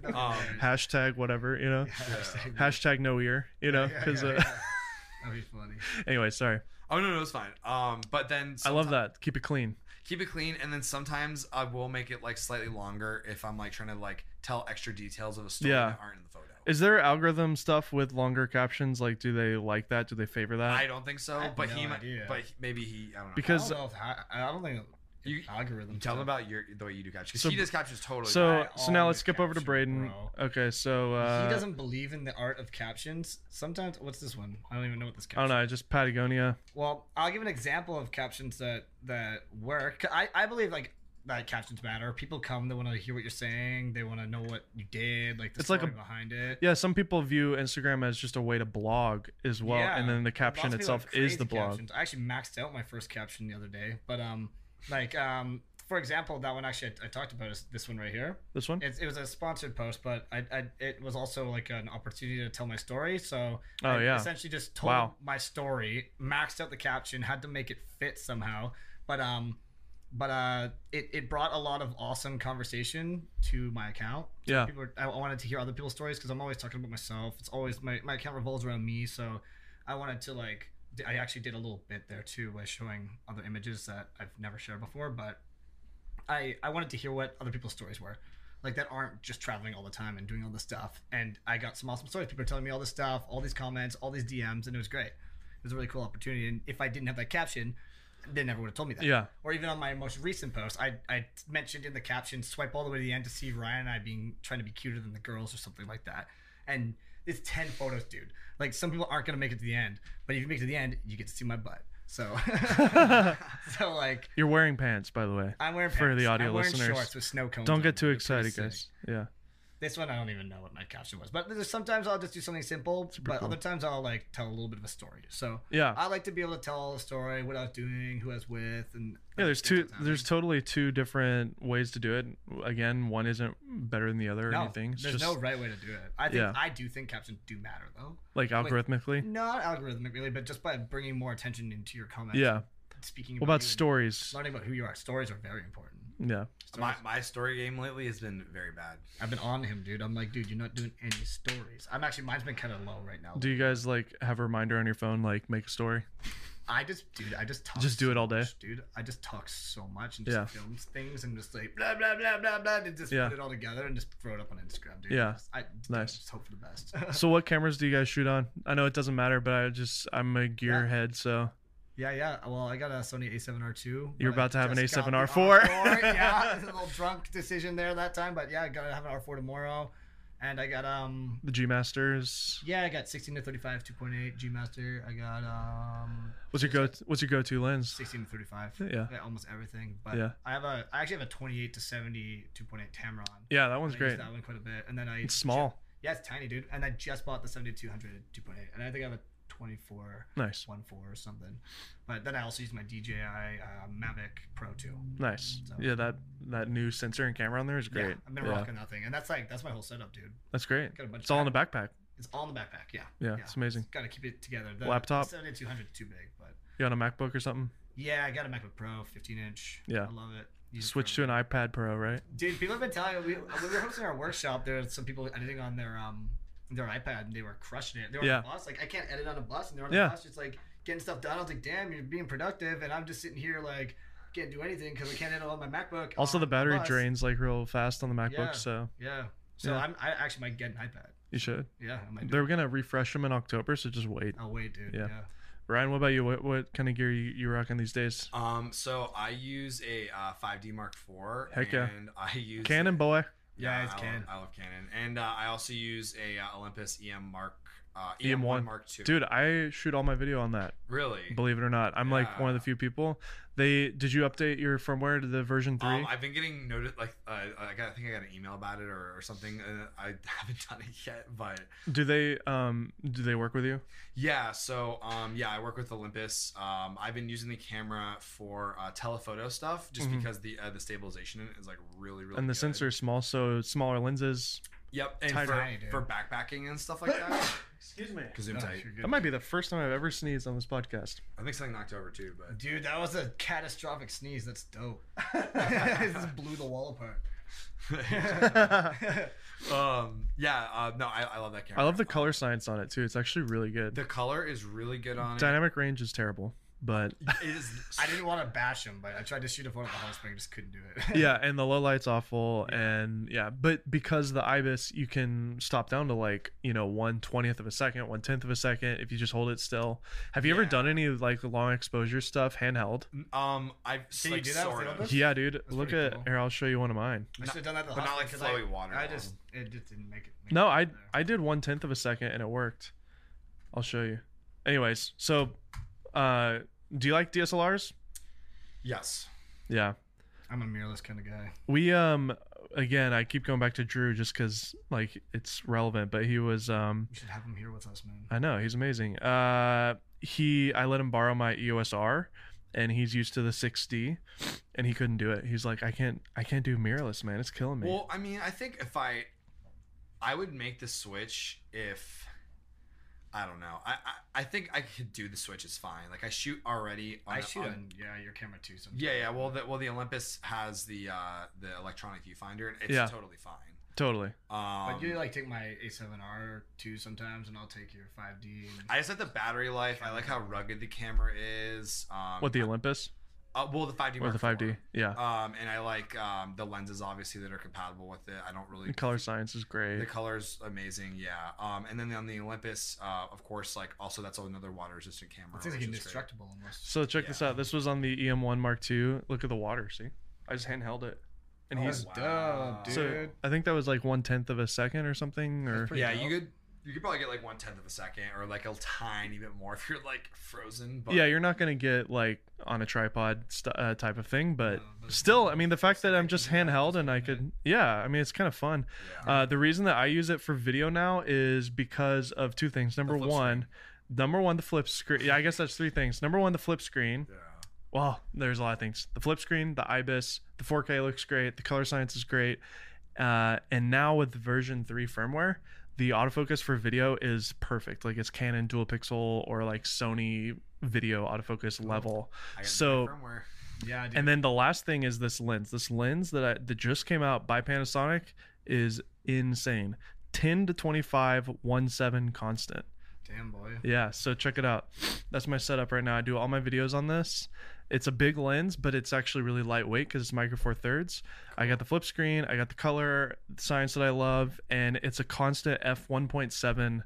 That'd Um. Hashtag whatever you know. Hashtag- Hashtag no ear. You know. Yeah, Because yeah, uh, yeah. That'd be funny. anyway, sorry. Oh no, no, it's fine. Um, but then I love that. Keep it clean. Keep it clean, and then sometimes I will make it like slightly longer if I'm like trying to like tell extra details of a story Yeah. that aren't in the photo. Is there algorithm stuff with longer captions? Like, do they like that? Do they favor that? I don't think so, I have but no he might. idea. But maybe he. I don't know. Because- I don't, know if, ha- I don't think You- algorithm. tell him stuff. about your the way you do captions. 'cause So- he does captions totally. so I so now let's always skip over to Brayden. bro. Okay, so uh, he doesn't believe in the art of captions. Sometimes, what's this one? I don't even know what this I caption. don't know. Just Patagonia. Well, I'll give an example of captions that that work. I I believe like that captions matter. People come, they want to hear what you're saying, they want to know what you did, like the It's like story a- behind it. Yeah, some people view Instagram as just a way to blog as well, Yeah, and then the caption itself is the blog. captions. I actually maxed out my first caption the other day, but um, like um, for example, that one actually I, I talked about is this one right here. This one? It's, it was a sponsored post, but I, I it was also like an opportunity to tell my story. So Oh, I yeah. essentially just told Wow. my story, maxed out the caption, had to make it fit somehow, but um, but uh, it, it brought a lot of awesome conversation to my account. Yeah. People were, I I wanted to hear other people's stories because I'm always talking about myself. It's always my my account revolves around me, so I wanted to like. I actually did a little bit there too by showing other images that I've never shared before, but I I wanted to hear what other people's stories were, like that aren't just traveling all the time and doing all this stuff. And I got some awesome stories. People are telling me all this stuff, all these comments, all these DMs, and it was great. It was a really cool opportunity. And if I didn't have that caption, they never would have told me that. Yeah. Or even on my most recent post, I I mentioned in the caption, swipe all the way to the end to see Ryan and I being trying to be cuter than the girls or something like that. And it's ten photos, dude. Like some people aren't gonna make it to the end, but if you make it to the end, you get to see my butt. So, so like You're wearing pants, by the way. I'm wearing For the audio I'm wearing listeners. shorts with snow cones. Don't on. get too They're pretty excited, sick. guys. Yeah. This one I don't even know what my caption was, but there's sometimes I'll just do something simple, but cool. other times I'll like tell a little bit of a story. So Yeah. I like to be able to tell a story, what I was doing, who I was with, and Yeah, there's two. There's totally two different ways to do it. Again, one isn't better than the other or anything. It's there's just no right way to do it. I think Yeah. I do think captions do matter though. like algorithmically. Not algorithmic really, but just by bringing more attention into your comments. Yeah. Speaking. What about stories? Learning about who you are. Stories are very important. Yeah. my my story game lately has been very bad. I've been on him, dude. I'm like, dude, you're not doing any stories. I'm actually mine's been kind of low right now. Do you guys like have a reminder on your phone, like make a story? I just, dude, I just talk. Just do so it all day? much, dude. I just talk so much and just Yeah. film things and just like blah blah blah blah blah, and just Yeah. put it all together and just throw it up on Instagram, dude. Yeah. Just- I Nice. Just hope for the best. So what cameras do you guys shoot on? I know it doesn't matter, but I just I'm a gearhead, so yeah, yeah. Well, I got a Sony A7R2. You're about to have an just got the A7R4. R4. yeah, a little drunk decision there that time, but yeah, I gotta have an R4 tomorrow, and I got um. the G Masters. Yeah, I got 16 to 35, 2.8 G Master. I got um What's your go? What's your go-to lens? 16 to 35. Yeah. Almost everything. But Yeah. I have a I actually have a 28 to 70 2.8 Tamron. Yeah, that one's great. That one quite a bit, and then I It's small. yeah, it's tiny, dude. And I just bought the 7200 2.8, and I think I have a 24 Nice, one four or something. But then I also use my DJI uh, Mavic Pro 2. nice. So- Yeah, that that new sensor and camera on there is great. Yeah, I've been Yeah, rocking that thing, and that's like that's my whole setup, dude. that's great. Got a bunch It's all in the backpack. It's all in the backpack. Yeah. Yeah, it's amazing. Got to keep it together. The, Laptop? The 7200 is too big, but You on a MacBook or something? yeah, I got a MacBook Pro, 15 inch. Yeah. I love it. Switch to an iPad Pro, right? Dude, people have been telling me we, when we were hosting our workshop. There were some people editing on their um their iPad and they were crushing it. They were Yeah. on the bus. Like I can't edit on a bus, and they're on Yeah. the bus just like getting stuff done. I was like, damn, you're being productive, and I'm just sitting here like can't do anything because I can't edit on my MacBook. Also, the battery bus. drains like real fast on the MacBook, Yeah. so Yeah. So Yeah. I'm I actually might get an iPad. you should. Yeah, I might. They're gonna refresh them in October, so just wait. I'll wait, dude. Yeah. Yeah. Ryan, what about you? What what kind of gear you, you rocking these days? Um, so I use a uh, 5D Mark IV. Heck yeah. And I use Canon boy. Yeah, it's I Canon. Love, I love Canon, and uh, I also use a uh, Olympus EM Mark uh, EM1. EM1 Mark II. Dude, I shoot all my video on that. really? Believe it or not, I'm like one of the few people. They did you update your firmware to the version three? Um, I've been getting noted like uh, I, got, I think I got an email about it or, or something. Uh, I haven't done it yet, but do they um do they work with you? yeah. So um, yeah, I work with Olympus. Um, I've been using the camera for uh, telephoto stuff just Mhm. because the uh, the stabilization in it is like really really. and the good. sensor is small, so smaller lenses. Yep, and tighter. for, for backpacking and stuff like that. Excuse me. Zoom No, tight. That might be the first time I've ever sneezed on this podcast. I think something knocked over too, but Dude, that was a catastrophic sneeze. That's dope. it just blew the wall apart. um, yeah, uh, no, I, I love that camera. I love the color science on it too. It's actually really good. The color is really good on it. Dynamic range is terrible, but it. It is. I didn't want to bash him, but I tried to shoot a photo at the hot spring, just couldn't do it. yeah, and the low light's awful, and yeah, but because the ibis, you can stop down to like you know one twentieth of a second, one tenth of a second if you just hold it still. Have you ever done any like long exposure stuff handheld? Um, I've Can you do that with the of. Yeah, dude. Look at cool. here. I'll show you one of mine. I should have done that at the but not like spring 'cause flowy I, water I on just it just didn't make it. Make No, it I there. I did one tenth of a second and it worked. I'll show you. Anyways, so uh, do you like DSLRs? Yes. Yeah. I'm a mirrorless kind of guy. We um again, I keep going back to Drew just because like it's relevant, but he was um You should have him here with us, man. I know he's amazing. Uh, he I let him borrow my EOS R, and he's used to the 6D, and he couldn't do it. He's like, I can't I can't do mirrorless, man. It's killing me. Well, I mean, I think if I, I would make the switch if. I don't know. I, I I think I could do the switch is fine. Like I shoot already. On, I shoot on- on yeah your camera too. Sometimes. Yeah, yeah. Well, the well the Olympus has the uh the electronic viewfinder, and it's Yeah. totally fine. totally. Um, But you like take my A7R too sometimes, and I'll take your 5D. And, I just like the battery life. I like how rugged the camera is. Um, What the Olympus Uh, well, the 5D or the 5D? IV. Yeah. Um, and I like um, the lenses obviously that are compatible with it. I don't really The color science is great. The color's amazing, yeah. Um, and then on the Olympus, uh, of course, like also that's another water resistant camera. it's like which great. indestructible almost. So check this out. This was on the EM1 Mark II. Look at the water. See, I just handheld it, and Oh, he's That's wow. dope, dude. so I think that was like one tenth of a second or something. Or Yeah, dope. you could you could probably get like one tenth of a second or like a tiny bit more if you're like frozen. But yeah, you're not gonna get like on a tripod st- uh, type of thing, but still, I mean, the fact that I'm just handheld and I could, yeah, I mean, it's kind of fun. yeah. Uh, the reason that I use it for video now is because of two things. Number one, number one, the flip screen. Yeah, I guess that's three things. Number one, the flip screen. yeah. Well, there's a lot of things. The flip screen, the IBIS, the 4K looks great. The color science is great. Uh, and now with version three firmware, the autofocus for video is perfect. Like it's Canon dual pixel or like Sony video autofocus oh, level. I So-. Yeah. And then the last thing is this lens. This lens that I, that just came out by Panasonic is insane. 10 to 25 1.7 constant. damn boy. Yeah, so check it out. That's my setup right now. I do all my videos on this. It's a big lens, but it's actually really lightweight because it's micro four thirds. I got the flip screen, I got the color science that I love, and it's a constant f 1.7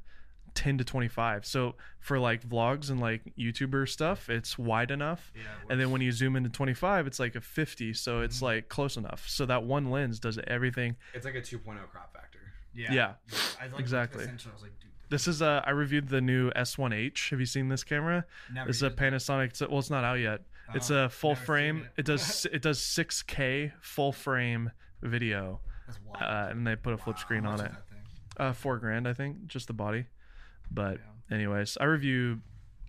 10 to 25. So for like vlogs and like YouTuber stuff, it's wide enough. Yeah. it And then when you zoom into 25, it's like a 50, so it's Mhm. like close enough. So that one lens does everything. It's like a 2.0 crop factor. yeah, yeah, I like exactly. The Essential. I was like, This is uh, I reviewed the new S1H. Have you seen this camera? never This is a used it. Panasonic. it's- Well, it's not out yet. It's Oh, a full never seen frame. it. It does it does 6K full frame video, That's wild. uh, and they put a flip screen How on it. is that thing? Uh, four grand, I think, just the body. But anyways, I review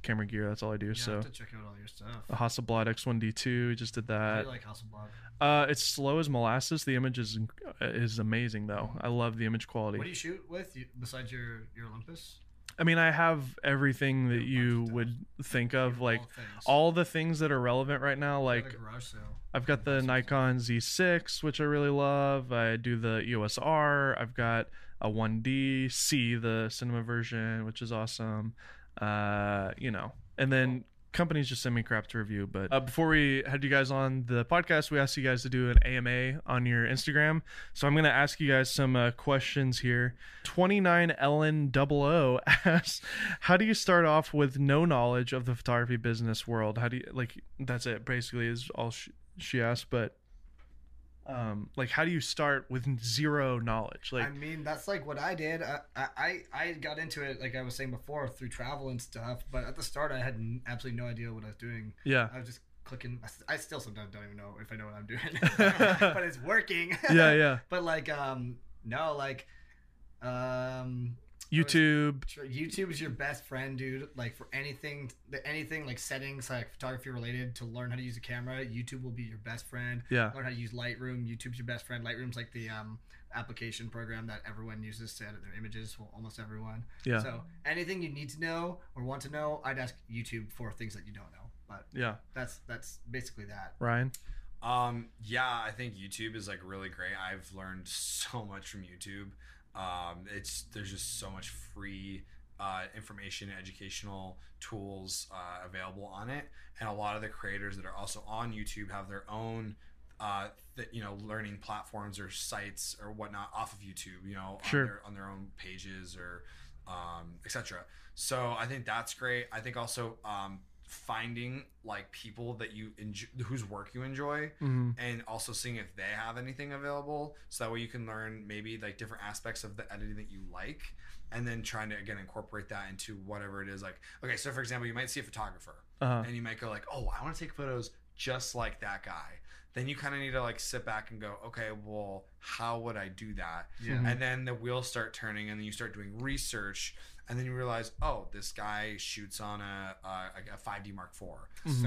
camera gear. That's all I do. So have to check out all your stuff. a Hasselblad X1D2 just did I that. like Hasselblad. Uh, it's slow as molasses. The image is uh, is amazing though. I love the image quality. What do you shoot with you, besides your your Olympus? I mean, I have everything that You have a bunch you of stuff. would think of, like all the things that are relevant right now. Like a garage sale. I've got the Nikon Z6, which I really love. I do the EOS R. I've got a 1D C, the cinema version, which is awesome. Uh, you know, and then companies just send me crap to review. But uh, before we had you guys on the podcast, we asked you guys to do an AMA on your Instagram. So I'm gonna ask you guys some uh, questions here. 29 Ellen 00 asks, "How do you start off with no knowledge of the photography business world? How do you like? That's it. Basically, is all she, she asked. But um, like, how do you start with zero knowledge? Like, I mean, that's like what I did. I, I I got into it like I was saying before through travel and stuff. But at the start, I had absolutely no idea what I was doing. yeah, I was just clicking. i still sometimes don't even know if I know what I'm doing, but it's working. yeah, yeah. but like, um, no, like, um, YouTube. Sure, YouTube is your best friend, dude. Like for anything, the- anything like settings, like photography related, to learn how to use a camera, YouTube will be your best friend. Yeah, Learn how to use Lightroom. YouTube's your best friend. Lightroom's like the um, application program that everyone uses to edit their images. Well, almost everyone. yeah, So anything you need to know or want to know, I'd ask YouTube for things that you don't know. But yeah. that's that's basically that. Ryan. Um, yeah, I think YouTube is like really great. I've learned so much from YouTube. Um, it's there's just so much free uh, information, educational tools uh, available on it, and a lot of the creators that are also on YouTube have their own. Uh, that you know, learning platforms or sites or whatnot off of YouTube, you know, Sure. on their on their own pages or um, etc. So I think that's great. I think also um, finding like people that you enjoy, whose work you enjoy, hmm and also seeing if they have anything available. So that way you can learn maybe like different aspects of the editing that you like and then trying to again incorporate that into whatever it is. Like okay so for example you might see a photographer Uh-huh. and you might go like oh i want to take photos just like that guy. Then you kind of need to like sit back and go okay well how would i do that? Yeah. And then the wheels start turning and then you start doing research and then you realize oh this guy shoots on a, a, a 5d mark iv Mhm.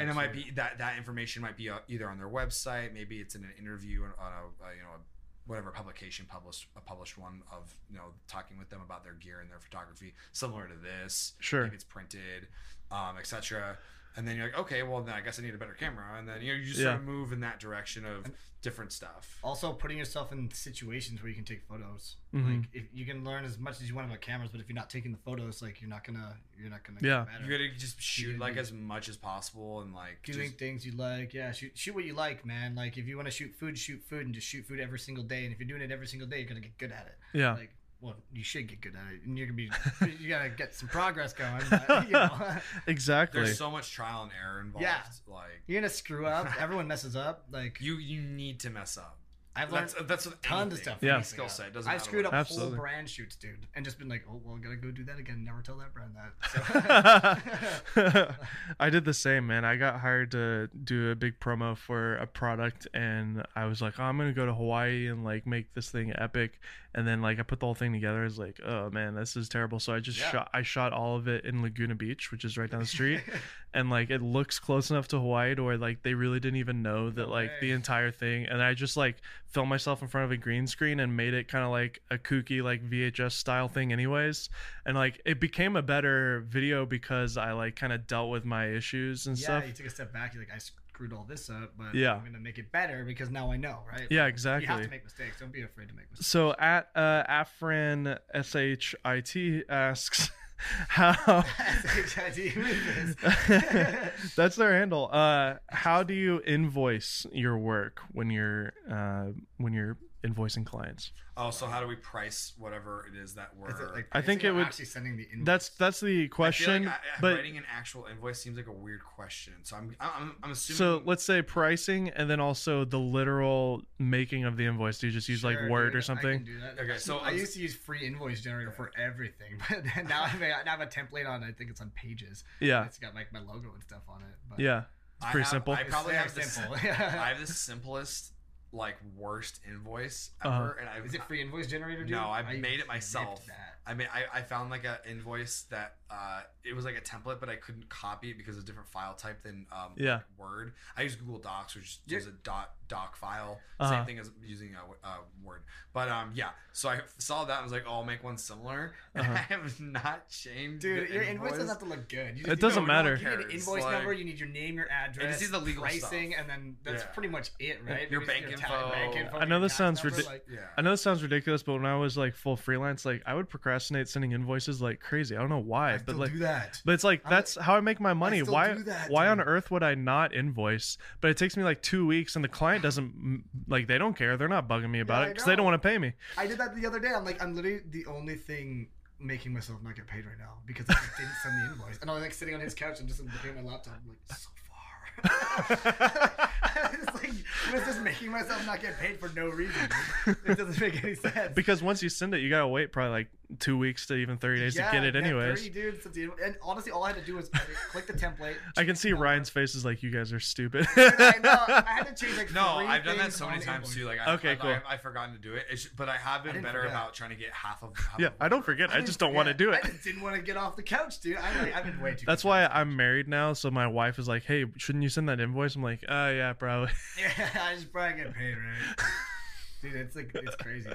And it might be that that information might be uh, either on their website maybe it's in an interview on on a, uh you know a, whatever publication published a published one of you know talking with them about their gear and their photography similar to this Sure. maybe it's printed um, etc and then you're like okay well then i guess i need a better camera and then you know you just Yeah. sort of move in that direction of different stuff also putting yourself in situations where you can take photos Mhm. like if you can learn as much as you want about cameras but if you're not taking the photos like you're not gonna you're not gonna Yeah. get better. you gotta just shoot gotta like as much as possible and like doing just, things you like yeah shoot shoot what you like man like if you want to shoot food shoot food and just shoot food every single day and if you're doing it every single day you're gonna get good at it Yeah. like well you should get good at it and you're gonna be you gotta get some progress going but, you know exactly. there's so much trial and error involved Yeah. like you're gonna screw up everyone messes up like you you need to mess up i've learned that's that's with tons of stuff Yeah. Skill set doesn't I've screwed up it is. Absolutely. whole brand shoots, dude, and just been like, oh well, I've gotta go do that again. Never tell that brand that. So. I did the same, man. I got hired to do a big promo for a product, and I was like, oh, I'm gonna go to Hawaii and like make this thing epic. And then like I put the whole thing together. I was like, oh man, this is terrible. So I just Yeah. shot. I shot all of it in Laguna Beach, which is right down the street, and like it looks close enough to Hawaii to where like they really didn't even know that like the entire thing. And I just like filmed myself in front of a green screen and made it kind of like a kooky like VHS style thing, anyways and like it became a better video because I like kind of dealt with my issues and yeah, stuff. Yeah, you took a step back. You're like, I screwed all this up, but Yeah. I'm gonna make it better because now I know, right? Yeah, exactly. You have to make mistakes. Don't be afraid to make mistakes. So at uh, Afran shit asks how that's their handle. Uh, how do you invoice your work when you're uh, when you're invoicing clients? Oh, so how do we price whatever it is that we're? Is it like I think it would- actually sending the invoice. That's that's the I feel question. like I- I- but writing an actual invoice seems like a weird question. So I'm I'm, I'm assuming. so let's say pricing and then also the literal making of the invoice. Do you just use like Word dude, or I something? can do that. Okay, so I used to use free invoice generator for everything, but now I have, a, now I have a template on. I think it's on Pages. Yeah, It's got like my logo and stuff on it. But yeah. It's I pretty have- simple. I probably very have the simple. I have the simplest like worst invoice ever, Uh-huh. and I Is it free invoice generator? Dude? No, I I made it myself. That. I mean, I, I found like a invoice that uh, it was like a template, but I couldn't copy it because it's a different file type than um, Yeah. like Word. I use Google Docs, which Yeah. is a dot doc file, Uh-huh. same thing as using a, uh Word. But um, yeah, so I saw that and was like, oh, I'll make one similar. And Uh-huh. I have not changed. Dude, the your invoice doesn't have to look good. You It doesn't you matter. You need an invoice like- number. You need your name, your address, see the legal pricing, stuff. and then that's Yeah. pretty much it, right? Your Maybe bank just ta- info. I know this sounds number, ridic- like- Yeah. I know this sounds ridiculous, but when I was like full freelance, like I would procrastinate sending invoices like crazy. I don't know why, I but like do that. But it's like I'm that's how I make my money. Why? that, why on earth would I not invoice? But it takes me like two weeks, and the client doesn't like they don't care. They're not bugging me about Yeah, it because they don't want to pay me. I did that the other day. I'm like, I'm literally the only thing making myself not get paid right now because I didn't send the invoice. And I was like sitting on his couch and just looking at my laptop. I'm like, so. it's was just making myself not get paid for no reason. It doesn't make any sense. Because once you send it, you gotta wait probably like two weeks to even thirty days Yeah, to get it man, anyways. 30 dude, the- and honestly, all I had to do was edit, click the template. I can see the. Ryan's face is like, you guys are stupid. I know. I had to change like No, three I've done that so many times invoice. too. Like, I, Okay, I've, cool. I've, I've forgotten to do it. It's, but I have been didn't better forget. about trying to get half of. Half yeah, of I don't forget. I, didn't just don't want to do it. I didn't want to get off the couch, dude. I like, I've been way too. That's why. I'm married now. So my wife is like, "Hey, shouldn't you send that invoice?" I'm like, "Oh yeah, probably." Yeah, I just probably get paid, right? Dude, it's like it's crazy.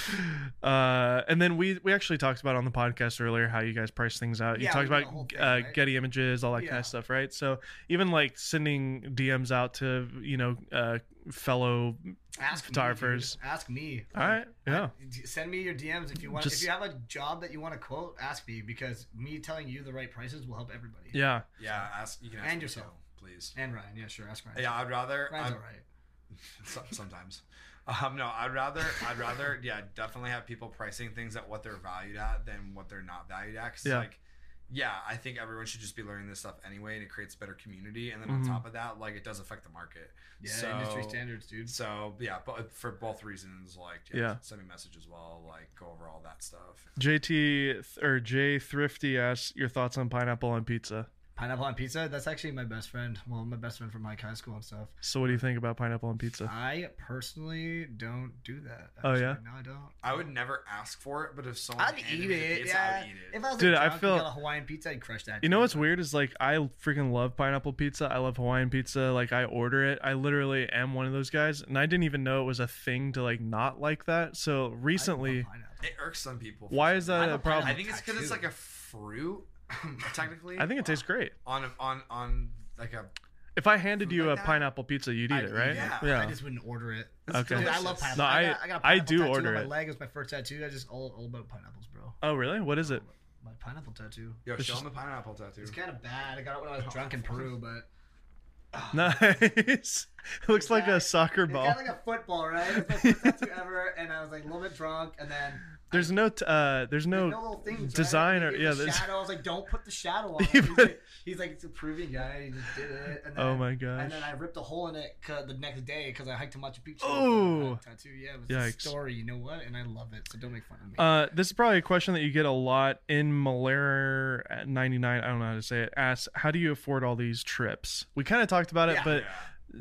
uh, and then we we actually talked about on the podcast earlier how you guys price things out. You Yeah, talked about thing, uh, right? Getty Images, all that kind of stuff, right? So even like sending DMs out to you know uh, fellow. Ask Photographers. Me. Ask me. All right, yeah, Send me your DMs if you want. Just- if you have a job that you want to quote, ask me because me telling you the right prices will help everybody. yeah. Yeah, ask you can ask And yourself. too, please. And Ryan, yeah, sure. Ask Ryan. Yeah, I'd rather. Ryan's I'm- alright. sometimes. Um, no, I'd rather, I'd rather, yeah, definitely have people pricing things at what they're valued at than what they're not valued at. 'Cause, Yeah. like, yeah, I think everyone should just be learning this stuff anyway, and it creates better community. And then Mhm. on top of that, like, it does affect the market. Yeah, So- industry standards, dude. So yeah, but for both reasons, like, yeah, Yeah. send me a message as well, like, go over all that stuff. JT or J Thrifty asks your thoughts on pineapple on pizza. Pineapple on pizza. That's actually my best friend. Well, my best friend from like high school and stuff. So what do you think about pineapple on pizza? I personally don't do that. Oh, yeah? No, I don't. I would never ask for it, but if someone I'd handed eat me the it. pizza, yeah. I'd eat it. If I was Dude, like, I drunk feel- and got a Hawaiian pizza, I'd crush that. You know too, what's but- weird is like I freaking love pineapple pizza. I love Hawaiian pizza. Like I order it. I literally am one of those guys, and I didn't even know it was a thing to like not like that. So I love recently, pineapple. It irks some people. for why some is that I'm a a problem? I think it's because it's like a fruit, technically. I think it tastes great. on a, on on like a If I handed Food you like a that? pineapple pizza, you'd eat I'd it, right? yeah. Yeah. I just wouldn't order it. Okay. Dude, I love pineapple. No, I, I- got, I, got a I pineapple do tattoo order on my it. leg. It was my first tattoo. I just all, all about pineapples, bro. Oh, really? What is it? My pineapple tattoo. Yo, It's show just- him the pineapple tattoo. It's kind of bad. I got it when I was drunk in Peru, but ah. Nice. it looks like a soccer it's ball. kind of like a football, right? It's my first tattoo ever, and I was like a little bit drunk, and then There's no, t- uh, there's there's no. no little things, right? or- yeah, the there's- shadow. I was like, don't put the shadow on. He's, like, he's like, it's a proving guy. He just did it. And then, Oh my god. And then I ripped a hole in it the next day because I hiked to Machu Picchu. Oh. Tattoo. Yeah, it was Yikes. a story. You know what? And I love it. So don't make fun of me. Uh, this is probably a question that you get a lot in Malaria at 99. I don't know how to say it. Asks, how do you afford all these trips? We kind of talked about it, Yeah. but yeah.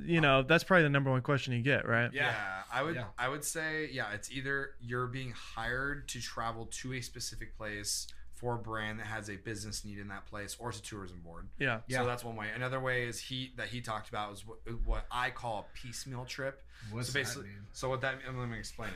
You know that's probably the number one question you get, right? Yeah, I would Yeah. I would say yeah, it's either you're being hired to travel to a specific place for a brand that has a business need in that place, or it's a tourism board. Yeah. Yeah. So that's one way. Another way is he that he talked about was what, what I call a piecemeal trip. What's so that mean? so what that let me explain it.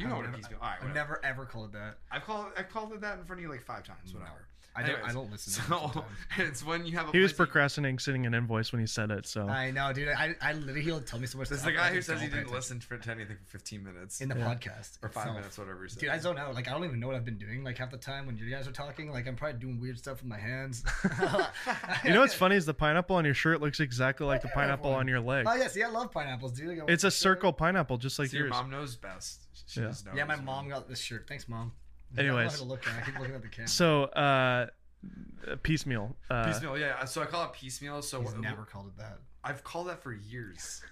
You know I've what a never- piecemeal. All right, I've never ever called it that. I've called I've called it that in front of you like five times. Whatever. I don't. I don't listen. To So them it's when you have a He was place you- procrastinating sending an invoice when he said it. So I know, dude. I, I literally he'll tell me so much. This is stuff, the I guy who just says he don't pay didn't attention. listen for, to anything for 15 minutes in the Yeah. podcast or five itself. minutes, whatever he said. Dude, I zone out. Like I don't even know what I've been doing. Like half the time when you guys are talking, like I'm probably doing weird stuff with my hands. you know what's funny is the pineapple on your shirt looks exactly like the pineapple on your leg. Oh yeah, see, I love pineapples, dude. Like, I It's a want to show circle pineapple, just like See, your yours. mom knows best. She Yeah. just knows. Yeah, my mom got this shirt. Thanks, mom. Anyways. I don't know how to look I keep looking at the camera. So, uh, piecemeal. Uh, piecemeal. Yeah, so I call it piecemeal. So He's what- never called it that. I've called that for years.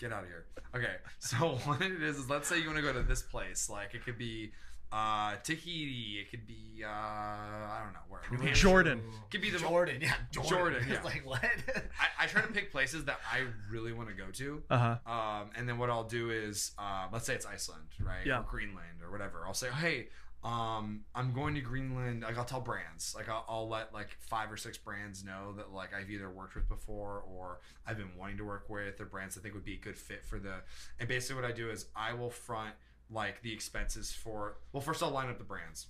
Get out of here. Okay, so what it is is let's say you want to go to this place. Like it could be uh, Tahiti. It could be uh, I don't know where. New Hampshire. Jordan. Could be the Jordan, yeah, Jordan. Jordan, yeah. Like what? I, I try to pick places that I really want to go to. Uh huh. Um, and then what I'll do is, uh, let's say it's Iceland, right? Yeah. Or Greenland or whatever. I'll say, hey, um, I'm going to Greenland. Like I'll tell brands, like I'll, I'll let like five or six brands know that like I've either worked with before or I've been wanting to work with, or brands I think would be a good fit for the. And basically, what I do is I will front like the expenses for. Well, first I'll line up the brands.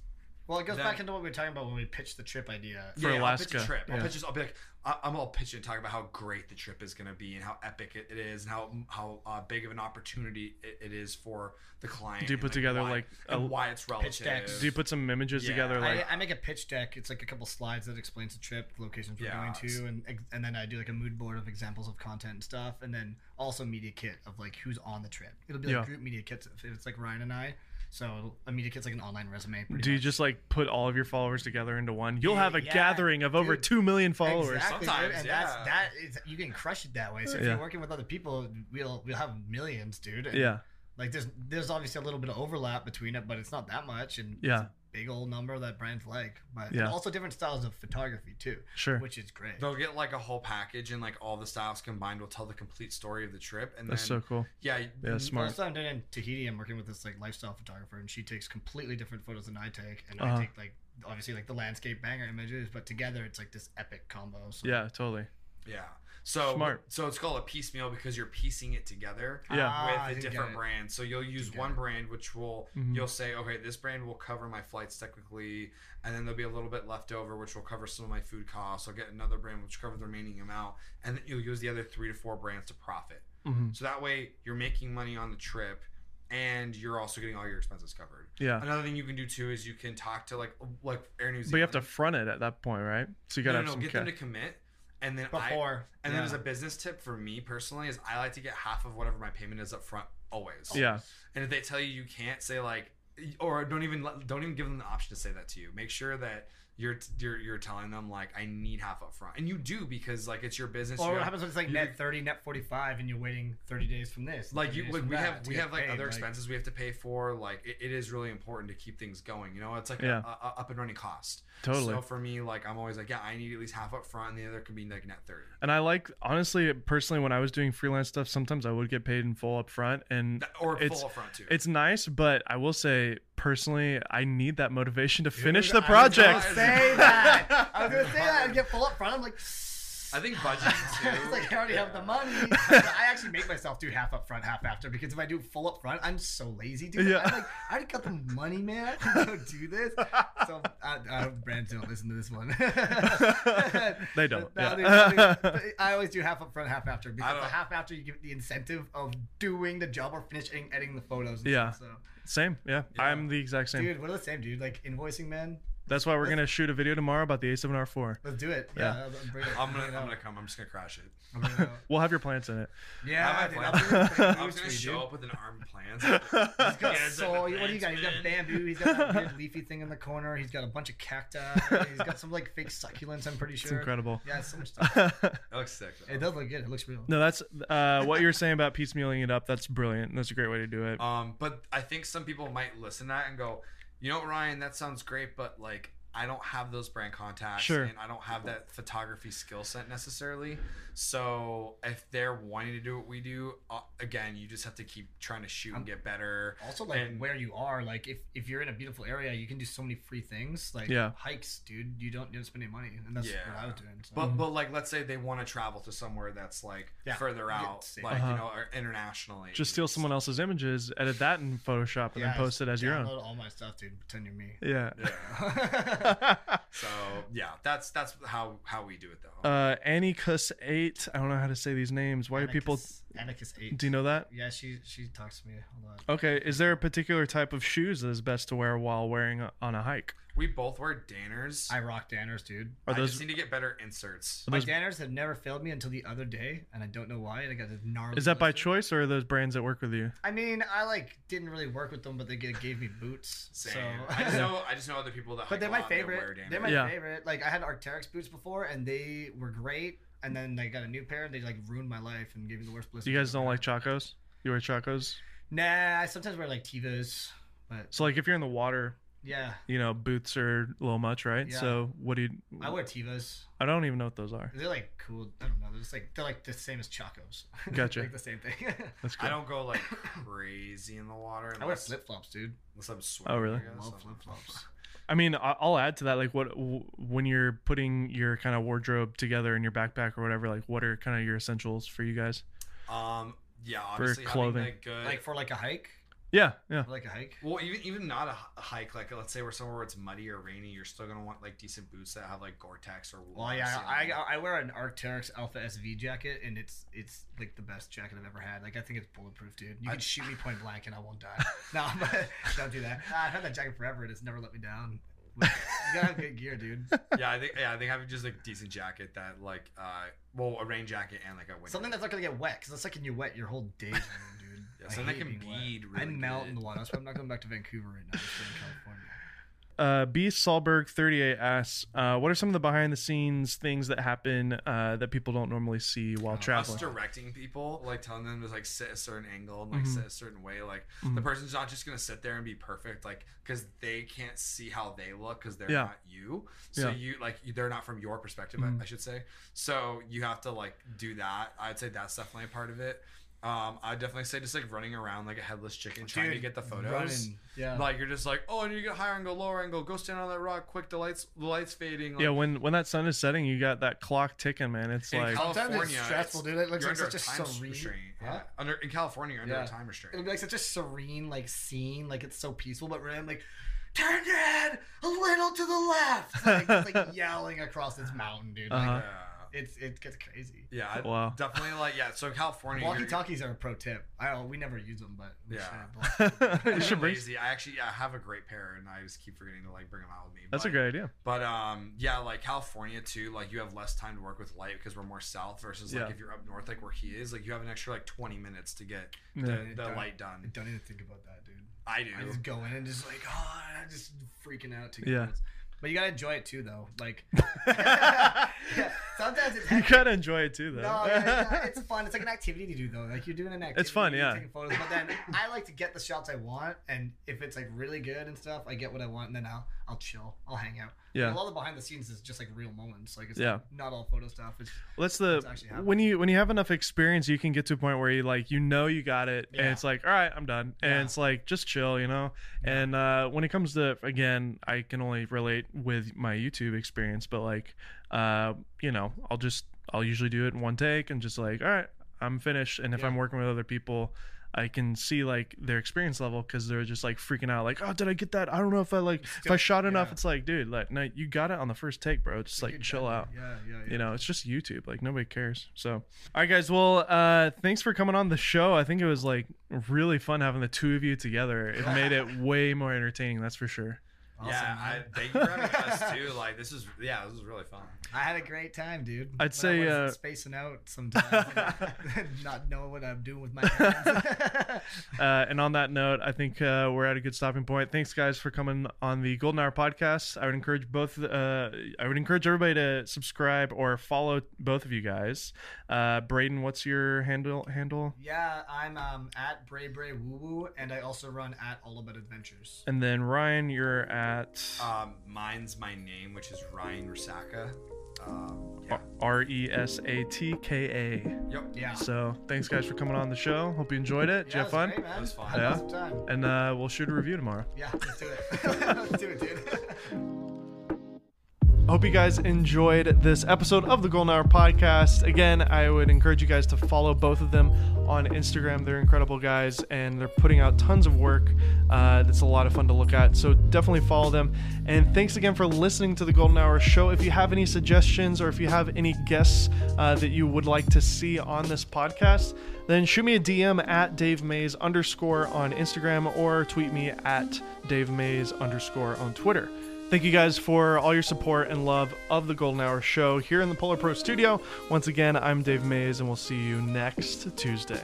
Well, it goes Then- back into what we were talking about when we pitched the trip idea. For I'll pitch Alaska, a trip. I'll yeah. pitch this. I'll be like, I- I'm all pitching and talking about how great the trip is going to be and how epic it, it is and how how uh, big of an opportunity it, it is for the client. Do you and, put together, why, like, a- why it's relative? decks. Do you put some images Yeah. together? Like, I, I make a pitch deck. It's like a couple slides that explains the trip, the locations we're Yeah, going to, and and then I do like a mood board of examples of content and stuff, and then also media kit of like who's on the trip. It'll be like Yeah. group media kits if it's like Ryan and I. So a media kit's like an online resume. pretty do you much. just like put all of your followers together into one? You'll Yeah, have a yeah, gathering of over two million followers. Exactly, dude, Sometimes, and yeah. that's that is you can crush it that way. So if Yeah. you're working with other people, we'll we'll have millions, dude. And, Yeah, Like there's there's obviously a little bit of overlap between it, but it's not that much, and it's Yeah. A big old number that brands like. But Yeah. also different styles of photography too, sure. which is great. They'll get like a whole package and like all the styles combined will tell the complete story of the trip. And That's then so cool. yeah, Yeah, n- smart. Also, I'm doing in Tahiti. I'm working with this like lifestyle photographer, and she takes completely different photos than I take, and Uh-huh. I take like obviously like the landscape banger images, but together it's like this epic combo. So. Yeah, totally. Yeah. So Smart. So it's called a piecemeal because you're piecing it together. Yeah. Ah, with a different brand. So you'll use one it. brand which will Mhm. you'll say, okay, this brand will cover my flights technically, and then there'll be a little bit left over which will cover some of my food costs. I'll get another brand which covers the remaining amount, and then you'll use the other three to four brands to profit. hmm So that way you're making money on the trip and you're also getting all your expenses covered. Yeah, Another thing you can do too is you can talk to like like Air New Zealand. but you have to front it at that point, right? So you gotta no, no, have no, some get cash. them to commit, and then I, Before and then as a business tip for me personally is I like to get half of whatever my payment is up front always. Yeah, And if they tell you you can't say like, or don't even don't even give them the option to say that to you. Make sure that you're you're you're telling them like I need half up front, and you do because like it's your business. Or you what have- happens when it's like net thirty, net forty five, and you're waiting thirty days from this? like you like we have we have like paid, other expenses we have to pay for like it, it is really important to keep things going you know it's like Yeah. a, a, up and running cost totally. so for me like i'm always like yeah i need at least half up front and the other can be like net 30 And I like honestly, personally, when I was doing freelance stuff, sometimes I would get paid in full up front, and or It's- full up front too it's nice. But I will say, personally, I need that motivation to finish Dude, the I was project. gonna say that. I was gonna say that and get full up front. I'm like, i think budgeting it's too like I already have the money. I actually make myself do half up front, half after because if I do full up front, I'm so lazy, dude. Yeah. I'm like, I already got the money, man. I to go do this. So uh, uh, brands don't listen to this one. They don't, No, yeah. they- they- I always do half up front, half after because the half after you get the incentive of doing the job or finishing editing the photos. And Yeah. Stuff, so. Same, yeah. Yeah. I'm the exact same. Dude, we're the same, dude. Like invoicing, man. That's why we're gonna shoot a video tomorrow about the A7R4. Let's do it. Yeah. Yeah, I'll bring it- i'm gonna i'm gonna come i'm just gonna crash it I'll bring it out. We'll have your plants in it. Yeah, dude, I I'll planned- bring it for i was you, gonna dude. show up with an armed plans He's got Yeah, soul. What different do you got? He's got bamboo. He's got that weird leafy thing in the corner. He's got a bunch of cacti. He's got some like fake succulents. I'm pretty sure. It's sure. incredible. Yeah, so much stuff. that looks sick though. It does look good. It looks real. No, that's uh, what you're saying about piecemealing it up. That's brilliant. That's a great way to do it. Um, but I think some people might listen to that and go, you know, Ryan, that sounds great, but like I don't have those brand contacts Sure. and I don't have that photography skill set necessarily. So if they're wanting to do what we do, uh, again, you just have to keep trying to shoot and get better. Also, like And- where you are, like if, if you're in a beautiful area, you can do so many free things. Like Yeah. hikes, dude. You don't, you don't spend any money, and that's what I was doing. So. But but like let's say they want to travel to somewhere that's like Yeah. further out, same. like Uh-huh. you know, or internationally. Just steal someone else's images, edit that in Photoshop, and Yeah, then post it as your own. download all my stuff, dude. Pretend you're me. Yeah. So yeah, that's that's how how we do it though. uh, Annicus eight. I don't know how to say these names. Why do people? Anarchist eight. Do you know that? Yeah, she she talks to me. Hold on. Okay. Is there a particular type of shoes that is best to wear while wearing a, on a hike? we both wear Danners. I rock Danners, dude. Are I those? just need to get better inserts. Are My those Danners have never failed me until the other day, and I don't know why. And I got this gnarly. is that by blister. choice or are those brands that work with you? I mean, I like didn't really work with them, but they g- gave me boots. Same. So. I just know I just know other people that. but hike they're a my lot and they favorite. wear They're my Yeah. favorite. Like I had Arc'teryx boots before, and they were great. And then I got a new pair, and they like ruined my life and gave me the worst blisters. You guys don't like Chacos? You wear Chacos? Nah, I sometimes wear like Tevas, But So like if you're in the water, yeah, you know, boots are a little much, right? Yeah. So what do you? I wear Tevas. I don't even know what those are. They're like cool. I don't know. They're just like they're like the same as Chacos. Gotcha. like the same thing. That's good. I don't go like crazy in the water. I wear flip flops, dude. unless I'm swimming. Oh, really? I guess. Love flip flops. I mean, I- I'll add to that. Like, what when you're putting your kind of wardrobe together in your backpack or whatever? Like, what are kind of your essentials for you guys? Um, yeah, obviously clothing. having good. Like for like a hike. Yeah, yeah, like a hike. well, even even not a, hike. Like let's say we're somewhere where it's muddy or rainy, you're still gonna want like decent boots that have like Gore-Tex or. Well, yeah, I, I I wear an Arc'teryx Alpha SV jacket, and it's it's like the best jacket I've ever had. Like I think it's bulletproof, dude. You I- can shoot me point blank, and I won't die. no, but don't do that. I've had that jacket forever, and it's never let me down. Like, you gotta have good gear, dude. yeah, I think yeah, I think having just like a decent jacket that like uh well a rain jacket and like a winter. Something that's not gonna get wet, because the second you wet, your whole day's ruined, dude. Yeah, I something that hate can being wet. bead I really melt good. in the water. That's why I'm not going back to Vancouver right now. I'm staying in California. Uh, B Solberg 38 asks, uh, what are some of the behind the scenes things that happen uh, that people don't normally see while Uh, us traveling? directing people, like telling them to like sit a certain angle and like Mhm. sit a certain way. Like Mhm. the person's not just gonna sit there and be perfect, like because they can't see how they look because they're Yeah. not you. So Yeah. you like they're not from your perspective, I- Mhm. I, should say. So you have to like do that. I'd say that's definitely a part of it. Um, I'd definitely say just like running around like a headless chicken trying to get the photos. running, Yeah. Like you're just like, oh, I need to get higher angle, lower angle. Go stand on that rock quick. The lights, the lights fading. Like, yeah, when when that sun is setting, you got that clock ticking, man. It's In like California, Sometimes it's stressful, dude. It looks like under such a a time serene. restraint. Huh? Yeah. Under in California, you're under Yeah. a time restraint. It'll be like such a serene, like scene, like it's so peaceful, but really, I'm like, turn your head a little to the left, like, it's like yelling across this mountain, dude. Like, Uh-huh. Yeah. It's it gets crazy. Yeah, I Wow. definitely like yeah. So California, walkie talkies are a pro tip. I don't, we never use them, but we Yeah. should. you I'm should bring. lazy. I actually yeah, I have a great pair, and I just keep forgetting to like bring them out with me. That's a great idea. But um, yeah, like California too. Like you have less time to work with light because we're more south versus like Yeah. if you're up north, like where he is, like you have an extra like 20 minutes to get Yeah. the, the light done. Don't even think about that, dude. I do. I just go in and just like, oh, I'm just freaking out. To Yeah. But you gotta enjoy it too, though. Like, yeah, sometimes it's You gotta enjoy it too, though. No, yeah, it's, it's fun. It's like an activity to do, though. Like you're doing an activity. It's fun, yeah. Taking photos, but then I like to get the shots I want, and if it's like really good and stuff, I get what I want, and then I'll I'll chill. I'll hang out. Yeah. A lot of the behind the scenes is just like real moments. Like it's Yeah. like, not all photo stuff. It's Well, that's the when you when you have enough experience, you can get to a point where you like you know you got it, and it's like all right, I'm done, and Yeah. it's like just chill, you know. Yeah. And uh, when it comes to again, I can only relate with my YouTube experience, but like, uh, you know, I'll just I'll usually do it in one take and just like all right, I'm finished. And if Yeah. I'm working with other people. I can see like their experience level because they're just like freaking out, like, "Oh, did I get that? I don't know if I like if I shot enough." yeah. It's like, dude, like, no, you got it on the first take, bro. Just like chill out Yeah, yeah, yeah. you know it's just youtube like nobody cares so all right guys well uh thanks for coming on the show i think it was like really fun having the two of you together it made it way more entertaining that's for sure Awesome, yeah, I, man. thank you for having us too. Like this is yeah, this is really fun. I had a great time, dude. I'd When say, I uh, spacing out sometimes, not knowing what I'm doing with my hands. uh, and on that note i think uh, we're at a good stopping point thanks guys for coming on the golden hour podcast i would encourage both uh, i would encourage everybody to subscribe or follow both of you guys uh, Brayden what's your handle handle yeah, I'm um, at Bray Bray Woo Woo, and I also run at All About Adventures. and then ryan you're at Um, mine's my name, which is Ryan Resatka. Um, yeah. r-e-s-a-t-k-a Yep. Yeah. So thanks guys for coming on the show. Hope you enjoyed it. Did you have fun? Great, man. It was fun. Yeah. And uh, we'll shoot a review tomorrow. Yeah, let's do it. let's do it, dude. Hope you guys enjoyed this episode of the Golden Hour podcast. Again, I would encourage you guys to follow both of them on Instagram. They're incredible guys and they're putting out tons of work uh, that's a lot of fun to look at. So definitely follow them. And thanks again for listening to the Golden Hour show. If you have any suggestions or if you have any guests uh, that you would like to see on this podcast, then shoot me a DM at Dave Maze underscore on Instagram or tweet me at Dave Maze underscore on Twitter. Thank you guys for all your support and love of the Golden Hour show here in the Polar Pro studio. Once again, I'm Dave Maze, and we'll see you next Tuesday.